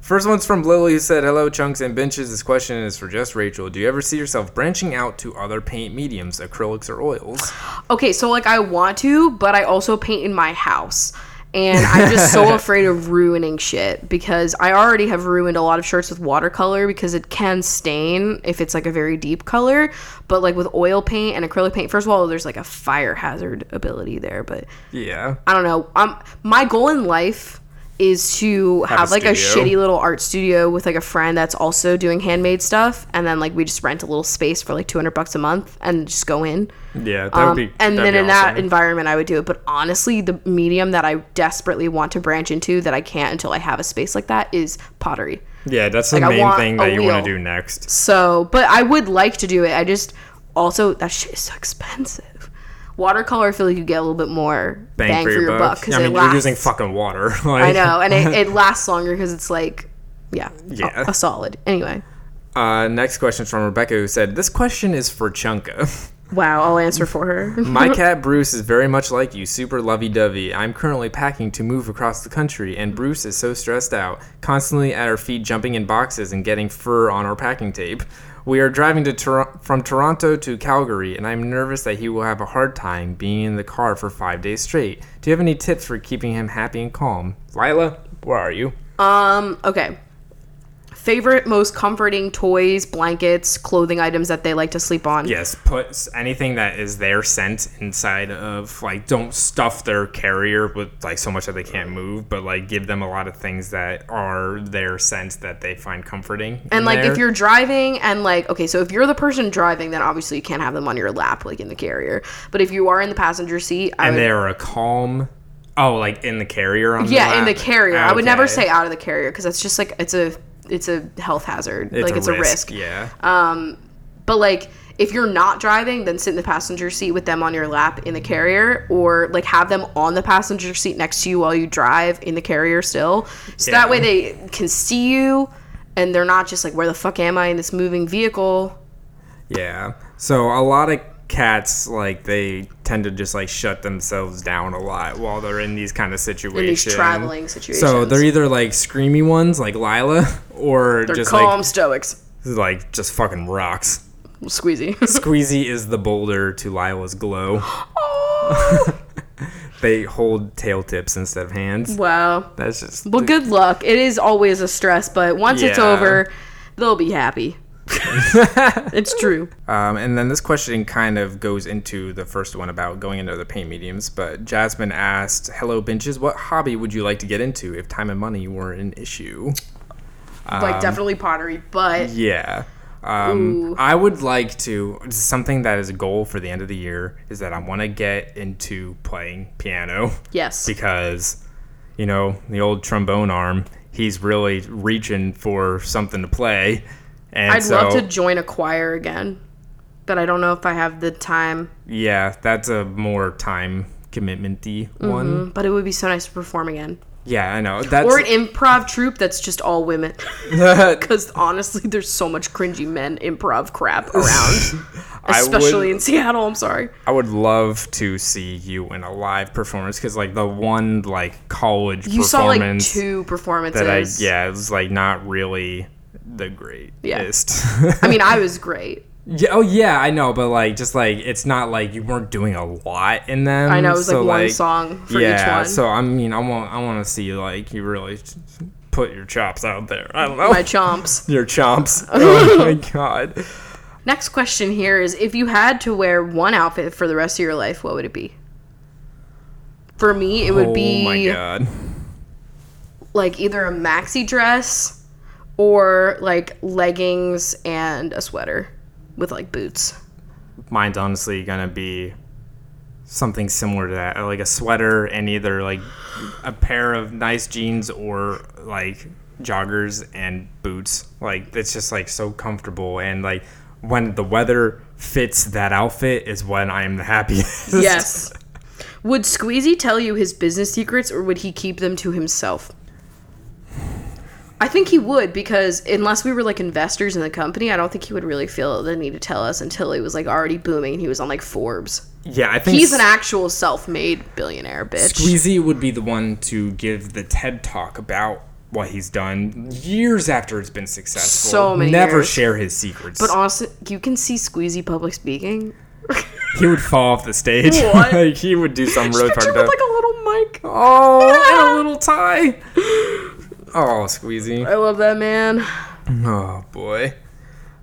first one's from Lily who said, Hello, Chunks and Benches. This question is for just Rachel. Do you ever see yourself branching out to other paint mediums, acrylics or oils? Okay, so like I want to, but I also paint in my house. And I'm just so afraid of ruining shit because I already have ruined a lot of shirts with watercolor because it can stain if it's like a very deep color. But like with oil paint and acrylic paint, first of all, there's like a fire hazard ability there. But Yeah. I don't know. Um, my goal in life is to Have have, a like a shitty little art studio with like a friend that's also doing handmade stuff, and then like we just rent a little space for like 200 bucks a month and just go in. Yeah, that Um, be and then in that environment, I would do it. But honestly, the medium that I desperately want to branch into that I can't until I have a space like that is pottery. Yeah, that's the like, main thing that you want to do next. So, but I would like to do it. I just also that shit is so expensive. Watercolor, I feel like you get a little bit more bang, for, your, buck because I mean, it you're using fucking water. I know, and it, it lasts longer because it's like, yeah, a- Yeah. a, solid. Anyway, Uh, next question is from Rebecca who said, This question is for Chunka. wow, I'll answer for her. My cat Bruce is very much like you, super lovey dovey. I'm currently packing to move across the country, and Bruce is so stressed out, constantly at our feet jumping in boxes and getting fur on our packing tape. We are driving to Tor- from Toronto to Calgary, and I'm nervous that he will have a hard time being in the car for five days straight. Do you have any tips for keeping him happy and calm? Lila, where are you? Um, okay. Favorite, most comforting toys, blankets, clothing items that they like to sleep on. Yes, put anything that is their scent inside of like don't stuff their carrier with like so much that they can't move, but like give them a lot of things that are their scent that they find comforting. And like there. if you're driving and like okay, so if you're the person driving, then obviously you can't have them on your lap like in the carrier. But if you are in the passenger seat, I and would, they're a calm oh like in the carrier on yeah, in the carrier. I would never say out of the carrier because it's just like it's a it's a health hazard. like it's a risk. Yeah. Um, But like if you're not driving, then sit in the passenger seat with them on your lap in the carrier or like have them on the passenger seat next to you while you drive in the carrier still. So that way they can see you and they're not just like where the fuck am I in this moving vehicle? Yeah. So a lot of cats like they tend to just like shut themselves down a lot while they're in these kind of situations. These traveling situations. So they're either like screamy ones like Lila or They're just calm like stoics. like just fucking rocks. Squeezy. Squeezy is the boulder to Lila's glow. they hold tail tips instead of hands. wow. That's just Well, good luck. It is always a stress, but once it's over, they'll be happy. it's true. Um, and then this question kind of goes into the first one about going into the paint mediums. But Jasmine asked, "Hello, benches. What hobby would you like to get into if time and money were an issue?" like definitely pottery, but Yeah. Um, I would like to. Something that is a goal for the end of the year is that I want to get into playing piano yes. because, you know, the old trombone arm. He's really reaching for something to play, and I'd so love to join a choir again, but I don't know if I have the time. yeah, that's a more time commitmenty mm-hmm, one. But it would be so nice to perform again. Yeah, I know. That's Or an improv troupe that's just all women. Because honestly, there's so much cringy men improv crap around, especially would- in Seattle. I'm sorry. I would love to see you in a live performance because like the one like college You saw like two performances. that I yeah it was like not really the greatest. I mean, I was great. yeah, oh yeah, I know, but like just like it's not like you weren't doing a lot in them. I know it was so, like one song for yeah, each one. so I mean, I want I want to see like you really put your chops out there. I don't know My chomps. your chomps. Oh my god. Next question here is if you had to wear one outfit for the rest of your life, what would it be? For me, it would oh be Oh my god. like either a maxi dress or like leggings and a sweater with like boots. mine's honestly gonna be something similar to that like a sweater and either like a pair of nice jeans or like joggers and boots like it's just like so comfortable and like when the weather fits that outfit is when i'm the happiest Yes. would Squeezy tell you his business secrets or would he keep them to himself? I think he would because unless we were like investors in the company, I don't think he would really feel the need to tell us until it was like already booming and he was on like Forbes. yeah i think He's an actual self-made billionaire, bitch. Squeezy would be the one to give the TED talk about what he's done years after it's been successful. So many Never years. share his secrets. But honestly, you can see Squeezy public speaking. he would fall off the stage. What? like he would do some really fucked with up. like a little mic. oh, and a little tie. Oh, Squeezy. I love that man. Oh boy.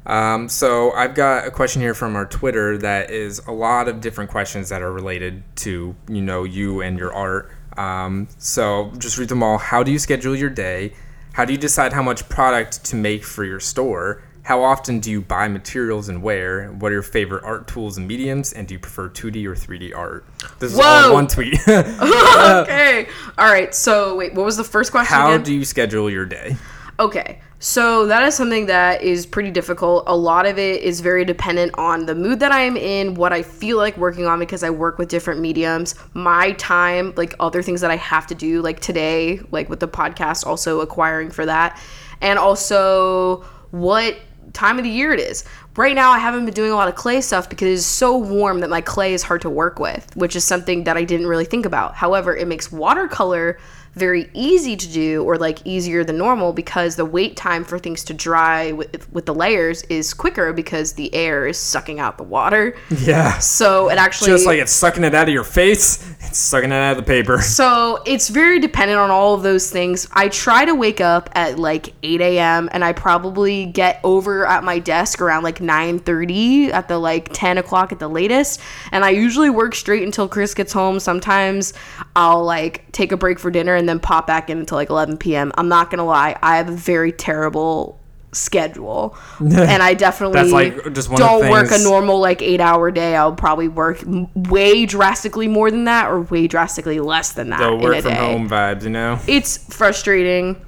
Um, so I've got a question here from our Twitter that is a lot of different questions that are related to you know you and your art. Um, so just read them all. How do you schedule your day? How do you decide how much product to make for your store? How often do you buy materials and where? What are your favorite art tools and mediums? And do you prefer 2D or 3D art? This is all in one tweet. okay. All right. So wait, what was the first question How again? do you schedule your day? Okay. So that is something that is pretty difficult. A lot of it is very dependent on the mood that I am in, what I feel like working on because I work with different mediums, my time, like other things that I have to do, like today, like with the podcast, also acquiring for that, and also what time of the year it is. Right now, I haven't been doing a lot of clay stuff because it's so warm that my clay is hard to work with, which is something that I didn't really think about. However, it makes watercolor very easy to do or like easier than normal because the wait time for things to dry with, with the layers is quicker because the air is sucking out the water. Yeah. So it actually Just like it's sucking it out of your face, it's sucking it out of the paper. so it's very dependent on all of those things. I try to wake up at like 8 a.m. and I probably get over at my desk around like 9:30 at the like 10 o'clock at the latest. And I usually work straight until Chris gets home. Sometimes I'll like take a break for dinner and then pop back in until like 11 p.m. I'm not gonna lie, I have a very terrible schedule and i definitely like, don't work a normal like eight hour day i'll probably work way drastically more than that or way drastically less than that The work from day home vibes, you know? it's frustrating.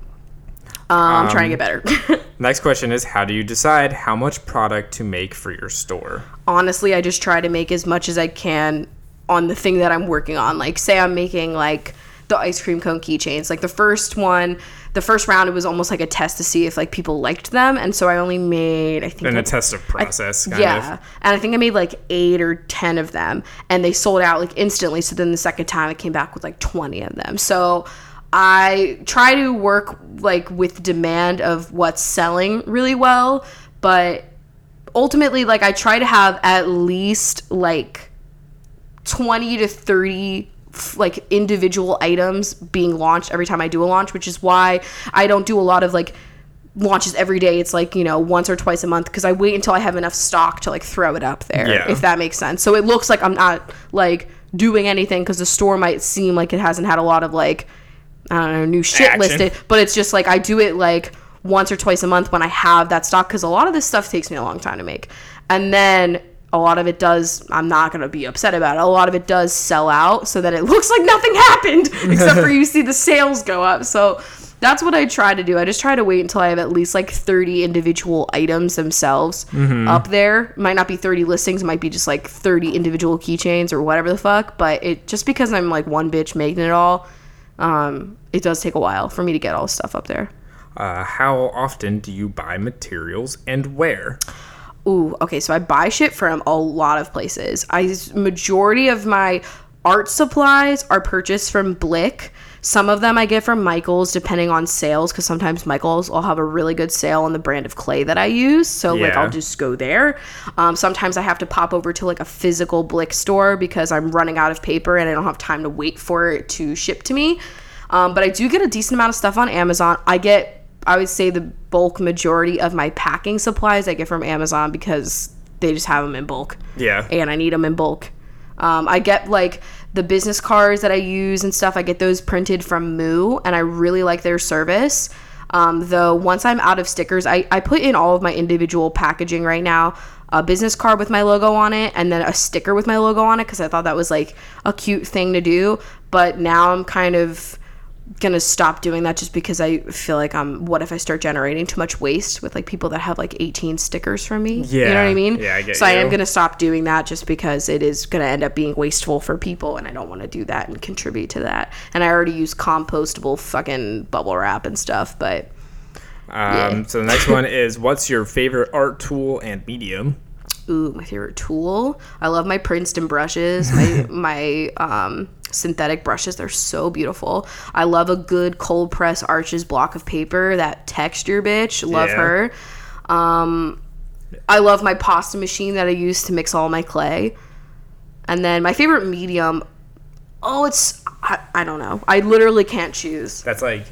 Um, I'm trying to get better. Next question is How do you decide how much product to make for your store? Honestly, I just try to make as much as I can on the thing that I'm working on. Like, say I'm making like the ice cream cone keychains. Like the first one, the first round, it was almost like a test to see if like people liked them, and so I only made I think In I- a testive process, kind yeah, of. and I think I made like eight or ten of them, and they sold out like instantly. So then the second time, I came back with like twenty of them. So I try to work like with demand of what's selling really well, but ultimately, like I try to have at least like twenty to thirty f- like individual items being launched every time I do a launch, which is why I don't do a lot of like launches every day. It's like, you know, once or twice a month because I wait until I have enough stock to like throw it up there, Yeah. if that makes sense. So it looks like I'm not like doing anything because the store might seem like it hasn't had a lot of like, I don't know, new shit Action. listed, but it's just like I do it like once or twice a month when I have that stock because a lot of this stuff takes me a long time to make. And then a lot of it does, I'm not going to be upset about it. A lot of it does sell out so that it looks like nothing happened except for you see the sales go up. So that's what I try to do. I just try to wait until I have at least like 30 individual items themselves up there. Might not be 30 listings, might be just like 30 individual keychains or whatever the fuck. But it just because I'm like one bitch making it all, um, it does take a while for me to get all the stuff up there. Uh, how often do you buy materials and where? Ooh, okay, so I buy shit from a lot of places. I majority of my art supplies are purchased from Blick. Some of them I get from Michaels, depending on sales, because sometimes Michaels will have a really good sale on the brand of clay that I use. So like I'll just go there. Um, sometimes I have to pop over to like a physical Blick store because I'm running out of paper and I don't have time to wait for it to ship to me. Um, but I do get a decent amount of stuff on Amazon. I get I would say the bulk majority of my packing supplies I get from Amazon because they just have them in bulk. Yeah. And I need them in bulk. Um, I get like the business cards that I use and stuff. I get those printed from Moo, and I really like their service. Um, though once I'm out of stickers, I, I put in all of my individual packaging right now. A business card with my logo on it, and then a sticker with my logo on it because I thought that was like a cute thing to do. But now I'm kind of gonna stop doing that just because I feel like um what if I start generating too much waste with like people that have like 18 stickers from me? yeah You know what I mean? Yeah, I get so I am gonna stop doing that just because it is gonna end up being wasteful for people and I don't want to do that and contribute to that. And I already use compostable fucking bubble wrap and stuff, but Um, So the next one is What's your favorite art tool and medium? ooh, my favorite tool. I love my Princeton brushes, my my um synthetic brushes. They're so beautiful. I love a good cold press Arches block of paper. That texture bitch. Love Yeah. her. Um I love my pasta machine that I use to mix all my clay. And then my favorite medium, oh, it's I, I don't know. I literally can't choose. That's like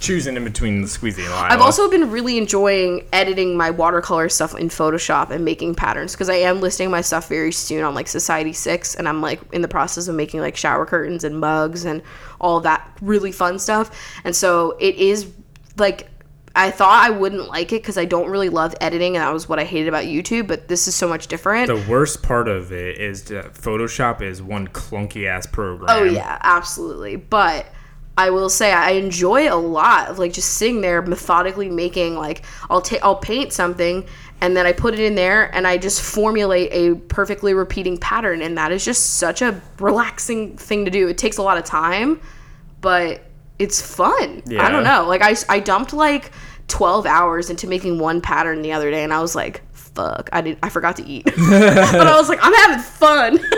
choosing in between the squeezy and I've also been really enjoying editing my watercolor stuff in Photoshop and making patterns because I am listing my stuff very soon on like Society 6 and I'm like in the process of making like shower curtains and mugs and all that really fun stuff. And so it is like I thought I wouldn't like it because I don't really love editing and that was what I hated about YouTube, but this is so much different. The worst part of it is that Photoshop is one clunky ass program. Oh yeah, absolutely. But I will say I enjoy a lot of like just sitting there methodically making like I'll take I'll paint something and then I put it in there and I just formulate a perfectly repeating pattern and that is just such a relaxing thing to do. It takes a lot of time, but it's fun. Yeah. I don't know. Like I I dumped like 12 hours into making one pattern the other day and I was like fuck i did i forgot to eat but i was like i'm having fun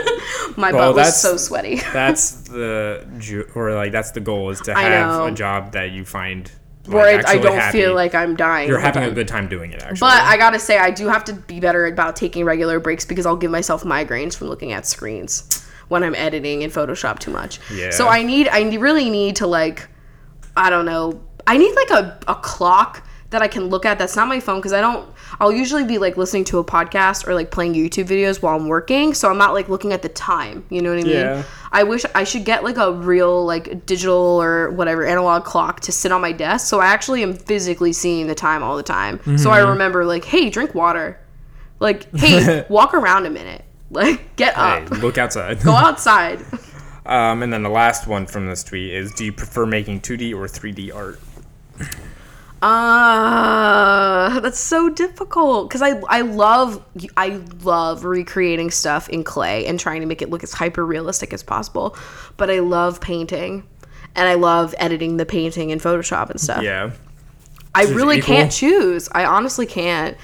My Well, butt was so sweaty. That's the ju- or like that's the goal is to I have know. a job that you find Where like, I, I actually don't happy. feel like I'm dying. you're having a good time doing it. Actually, But I gotta say, I do have to be better about taking regular breaks because I'll give myself migraines from looking at screens when I'm editing in Photoshop too much. Yeah. So I need, I ne- really need to like, I don't know, I need like a, a clock that I can look at that's not my phone because I don't, I'll usually be like listening to a podcast or like playing YouTube videos while I'm working. So I'm not like looking at the time. You know what I mean? Yeah. I wish I should get like a real like digital or whatever analog clock to sit on my desk so I actually am physically seeing the time all the time. So I remember like, hey, drink water. Like, hey, walk around a minute. Like, get Hey, up. look outside. Go outside. Um, and then the last one from this tweet is: Do you prefer making 2D or 3D art? Uh, that's so difficult because I I love I love recreating stuff in clay and trying to make it look as hyper realistic as possible. But I love painting, and I love editing the painting in Photoshop and stuff. Yeah, I really can't choose. I honestly can't.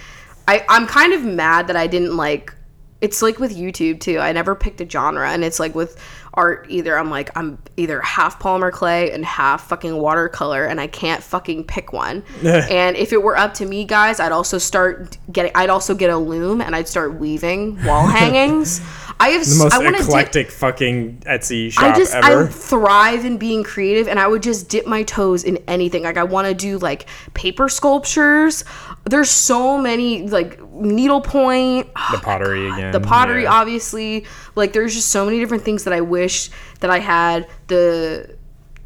I I'm kind of mad that I didn't like. It's like with YouTube too. I never picked a genre, and it's like with art. Either I'm like I'm either half polymer clay and half fucking watercolor, and I can't fucking pick one. and if it were up to me, guys, I'd also start getting. I'd also get a loom, and I'd start weaving wall hangings. I have. the most I eclectic fucking Etsy shop I just ever. I thrive in being creative and I would just dip my toes in anything. Like I want to do like paper sculptures. There's so many like needlepoint, the pottery again. the pottery yeah. obviously. Like there's just so many different things that I wish that I had the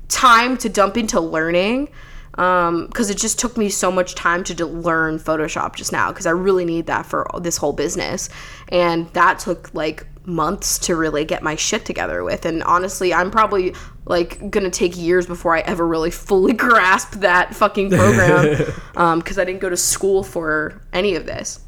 time to dump into learning um because it just took me so much time to, to learn photoshop just now because i really need that for this whole business and that took like months to really get my shit together with and honestly i'm probably like gonna take years before i ever really fully grasp that fucking program um because i didn't go to school for any of this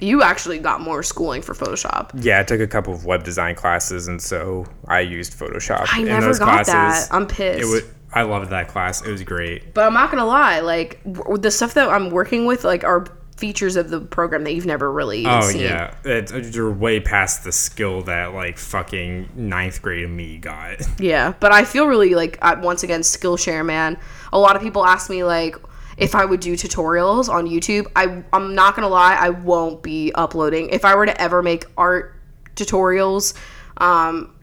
you actually got more schooling for photoshop Yeah, I took a couple of web design classes, and so I used Photoshop I in never those got classes. that. I'm pissed. It was, I loved that class. It was great. But I'm not gonna lie, like w- the stuff that I'm working with, like are features of the program that you've never really Oh seen. yeah, it, you're way past the skill that like fucking ninth grade me got. Yeah, but I feel really like uh, once again Skillshare, man. A lot of people ask me like if I would do tutorials on YouTube. I I'm not gonna lie, I won't be uploading. If I were to ever make art tutorials, um,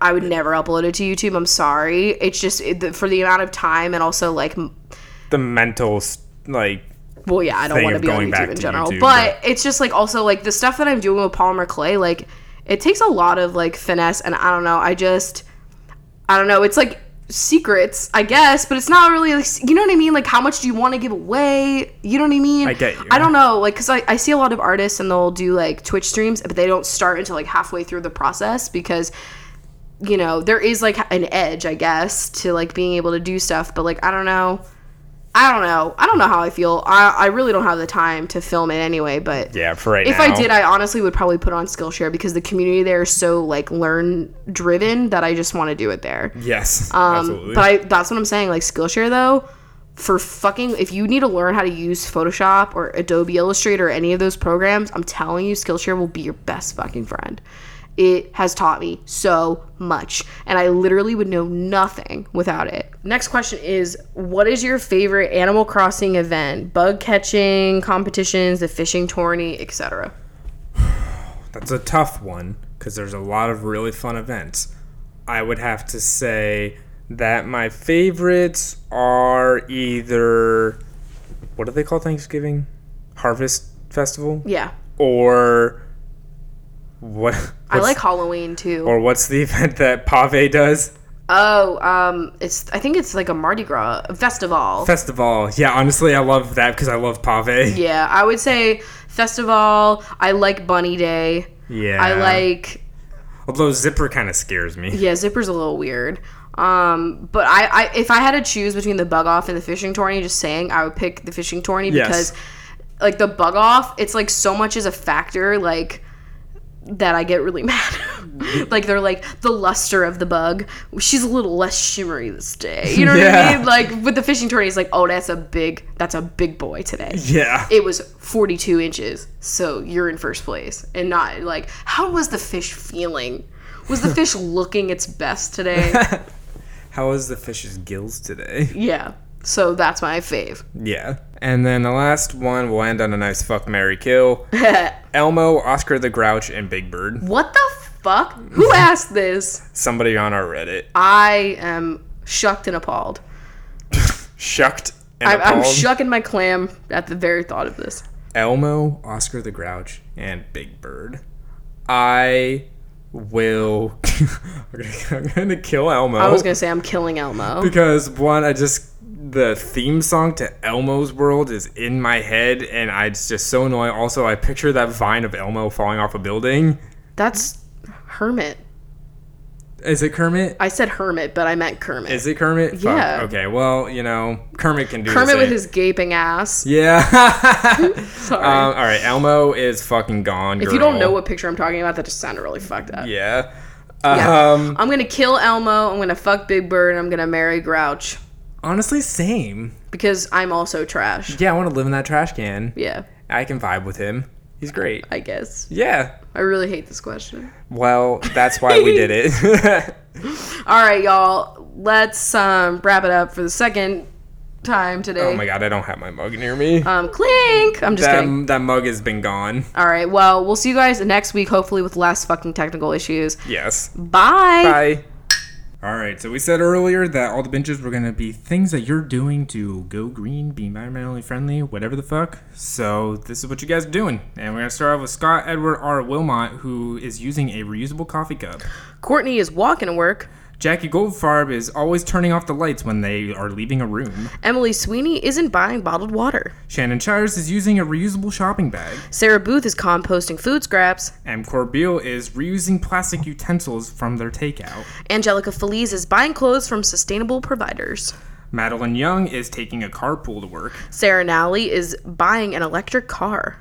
I would never upload it to YouTube. I'm sorry. It's just it, the- for the amount of time and also like m- The mental like well yeah i don't want to be on youtube in general YouTube, but it's just like also like the stuff that i'm doing with polymer clay like it takes a lot of like finesse and i don't know i just i don't know it's like secrets i guess but it's not really like you know what i mean? Like how much do you want to give away? You know what i mean? I get you. i don't know like because I, I see a lot of artists and they'll do like twitch streams but they don't start until like halfway through the process because you know there is like an edge i guess to like being able to do stuff but like i don't know i don't know i don't know how i feel i, I really don't have the time to film it anyway but yeah for right if now. i did i honestly would probably put on skillshare because the community there is so like learn driven that i just want to do it there yes, um, absolutely. but I, that's what I'm saying. Like Skillshare, though, for fucking, if you need to learn how to use Photoshop or Adobe Illustrator or any of those programs, I'm telling you, Skillshare will be your best fucking friend. It has taught me so much, and I literally would know nothing without it. Next question is What is your favorite Animal Crossing event? Bug catching, competitions, the fishing tourney, etc. That's a tough one because there's a lot of really fun events. I would have to say that my favorites are either what do they call Thanksgiving? Harvest Festival Yeah. or what? I like Halloween too. Or what's the event that Pave does? Oh, um, it's I think it's like a Mardi Gras festival. Festival. Yeah, honestly, I love that because I love Pave. yeah, I would say festival. I like Bunny Day. Yeah. I like Although Zipper kind of scares me. yeah, Zipper's a little weird. Um, but I, I if I had to choose between the bug off and the fishing tourney, just saying I would pick the fishing tourney Yes. because like the bug off, it's like so much is a factor like that I get really mad. like they're like the luster of the bug. She's a little less shimmery this day. You know what Yeah. I mean? Like with the fishing tourney, it's like, oh, that's a big, that's a big boy today. Yeah. It was 42 inches, so you're in first place, and not like how was the fish feeling Was the fish looking its best today? how was the fish's gills today? yeah. So that's my fave. Yeah. And then the last one will end on a nice fuck Mary kill. Elmo, Oscar the Grouch, and Big Bird. what the fuck? Who asked this? Somebody on our Reddit. I am shucked and appalled. Shucked and I'm, I'm shucking my clam at the very thought of this. Elmo, Oscar the Grouch, and Big Bird. I will. I'm gonna kill Elmo. I was gonna say I'm killing Elmo. because one, I just the theme song to Elmo's World is in my head, and I, it's just so annoying. Also, I picture that vine of Elmo falling off a building. That's Hermit. Is it Kermit? I said Hermit, but I meant Kermit. Is it Kermit? Fuck. Yeah. Okay. Well, you know, Kermit can do Kermit with his gaping ass. Yeah. Sorry. um, all right. Elmo is fucking gone. if you don't know what picture I'm talking about, that just sounded really fucked up. Yeah. Yeah. Um. I'm gonna kill Elmo. I'm gonna fuck Big Bird. and I'm gonna marry Grouch Honestly, same. because I'm also trash. Yeah, I want to live in that trash can. Yeah, I can vibe with him. He's great. I guess. Yeah. I really hate this question. Well, that's why we did it. All right, y'all. Let's um, wrap it up for the second time today. oh my god, I don't have my mug near me. Um, clink. I'm just kidding. that, that mug has been gone. All right. Well, we'll see you guys next week, hopefully with less fucking technical issues. Yes. Bye. Bye. All right, so we said earlier that all the benches were going to be things that you're doing to go green, be environmentally friendly, whatever the fuck. So this is what you guys are doing. And we're going to start off with Scott Edward R. Wilmot, who is using a reusable coffee cup. Courtney is walking to work. Jackie Goldfarb is always turning off the lights when they are leaving a room. Emily Sweeney isn't buying bottled water. Shannon Chires is using a reusable shopping bag. Sarah Booth is composting food scraps. And Corbeil is reusing plastic utensils from their takeout. Angelica Feliz is buying clothes from sustainable providers. Madeline Young is taking a carpool to work. Sarah Nally is buying an electric car.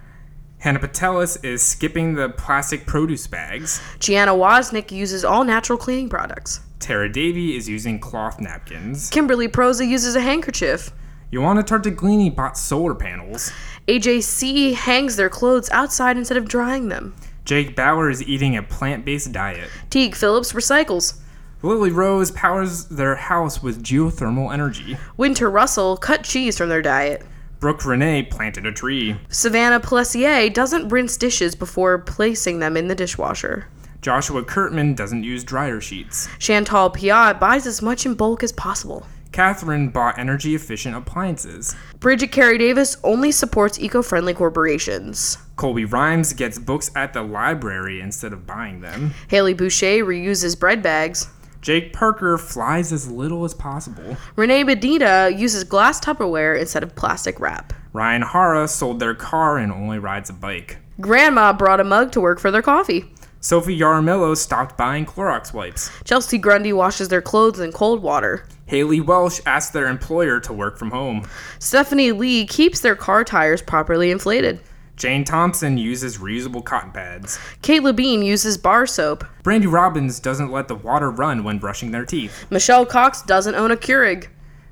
Hannah Patelis is skipping the plastic produce bags. Gianna Wozniak uses all natural cleaning products. Tara Davy is using cloth napkins. Kimberly Proza uses a handkerchief. Joanna Tartaglini bought solar panels. AJC hangs their clothes outside instead of drying them. Jake Bauer is eating a plant based diet. Teague Phillips recycles. Lily Rose powers their house with geothermal energy. Winter Russell cut cheese from their diet. Brooke Renee planted a tree. Savannah Plessier doesn't rinse dishes before placing them in the dishwasher. Joshua Kurtman doesn't use dryer sheets. Chantal Piat buys as much in bulk as possible. Catherine bought energy efficient appliances. Bridget Carey Davis only supports eco friendly corporations. Colby Rhymes gets books at the library instead of buying them. Haley Boucher reuses bread bags. Jake Parker flies as little as possible. Renee Medina uses glass Tupperware instead of plastic wrap. Ryan Hara sold their car and only rides a bike. Grandma brought a mug to work for their coffee. Sophie Yaramillo stopped buying Clorox wipes. Chelsea Grundy washes their clothes in cold water. Haley Welsh asked their employer to work from home. Stephanie Lee keeps their car tires properly inflated. Jane Thompson uses reusable cotton pads. Kate Labine uses bar soap. Brandy Robbins doesn't let the water run when brushing their teeth. Michelle Cox doesn't own a Keurig.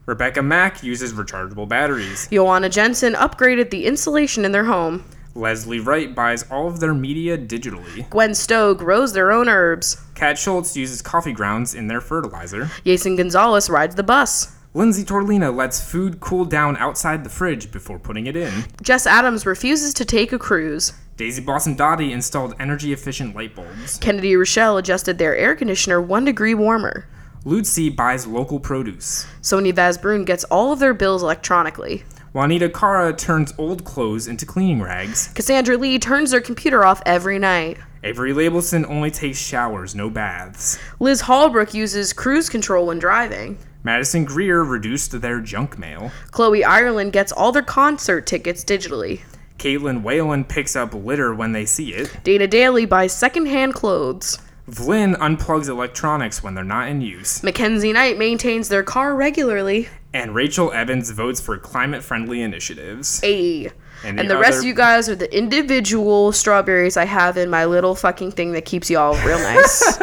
Rebecca Mack uses rechargeable batteries. Joanna Jensen upgraded the insulation in their home. Leslie Wright buys all of their media digitally. Gwen Stowe grows their own herbs. Kat Schultz uses coffee grounds in their fertilizer. Jason Gonzalez rides the bus. Lindsay Torlina lets food cool down outside the fridge before putting it in. Jess Adams refuses to take a cruise. Daisy Blossom Dottie installed energy efficient light bulbs. Kennedy Rochelle adjusted their air conditioner one degree warmer. Lucy buys local produce. Sonia Vazbrun gets all of their bills electronically. Juanita Cara turns old clothes into cleaning rags. Cassandra Lee turns their computer off every night. Avery Labelson only takes showers, no baths. Liz Hallbrook uses cruise control when driving. Madison Greer reduced their junk mail. Chloe Ireland gets all their concert tickets digitally. Caitlin Whalen picks up litter when they see it. Dana Daly buys secondhand clothes. Vlyn unplugs electronics when they're not in use. Mackenzie Knight maintains their car regularly. And Rachel Evans votes for climate friendly initiatives. A. And And the the rest of you guys are the individual strawberries I have in my little fucking thing that keeps y'all real nice.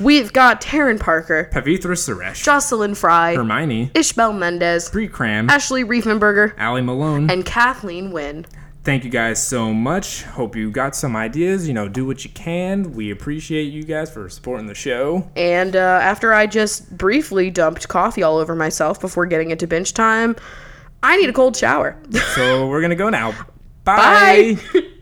We've got Taryn Parker, Pavitra Suresh. Jocelyn Fry, Hermione. Ishbel Mendez, Bree Cram. Ashley Riefenberger, Allie Malone. and Kathleen Wynn. Thank you guys so much. Hope you got some ideas. You know, do what you can. We appreciate you guys for supporting the show. And uh, after I just briefly dumped coffee all over myself before getting into bench time, I need a cold shower. So we're gonna go now. Bye. Bye.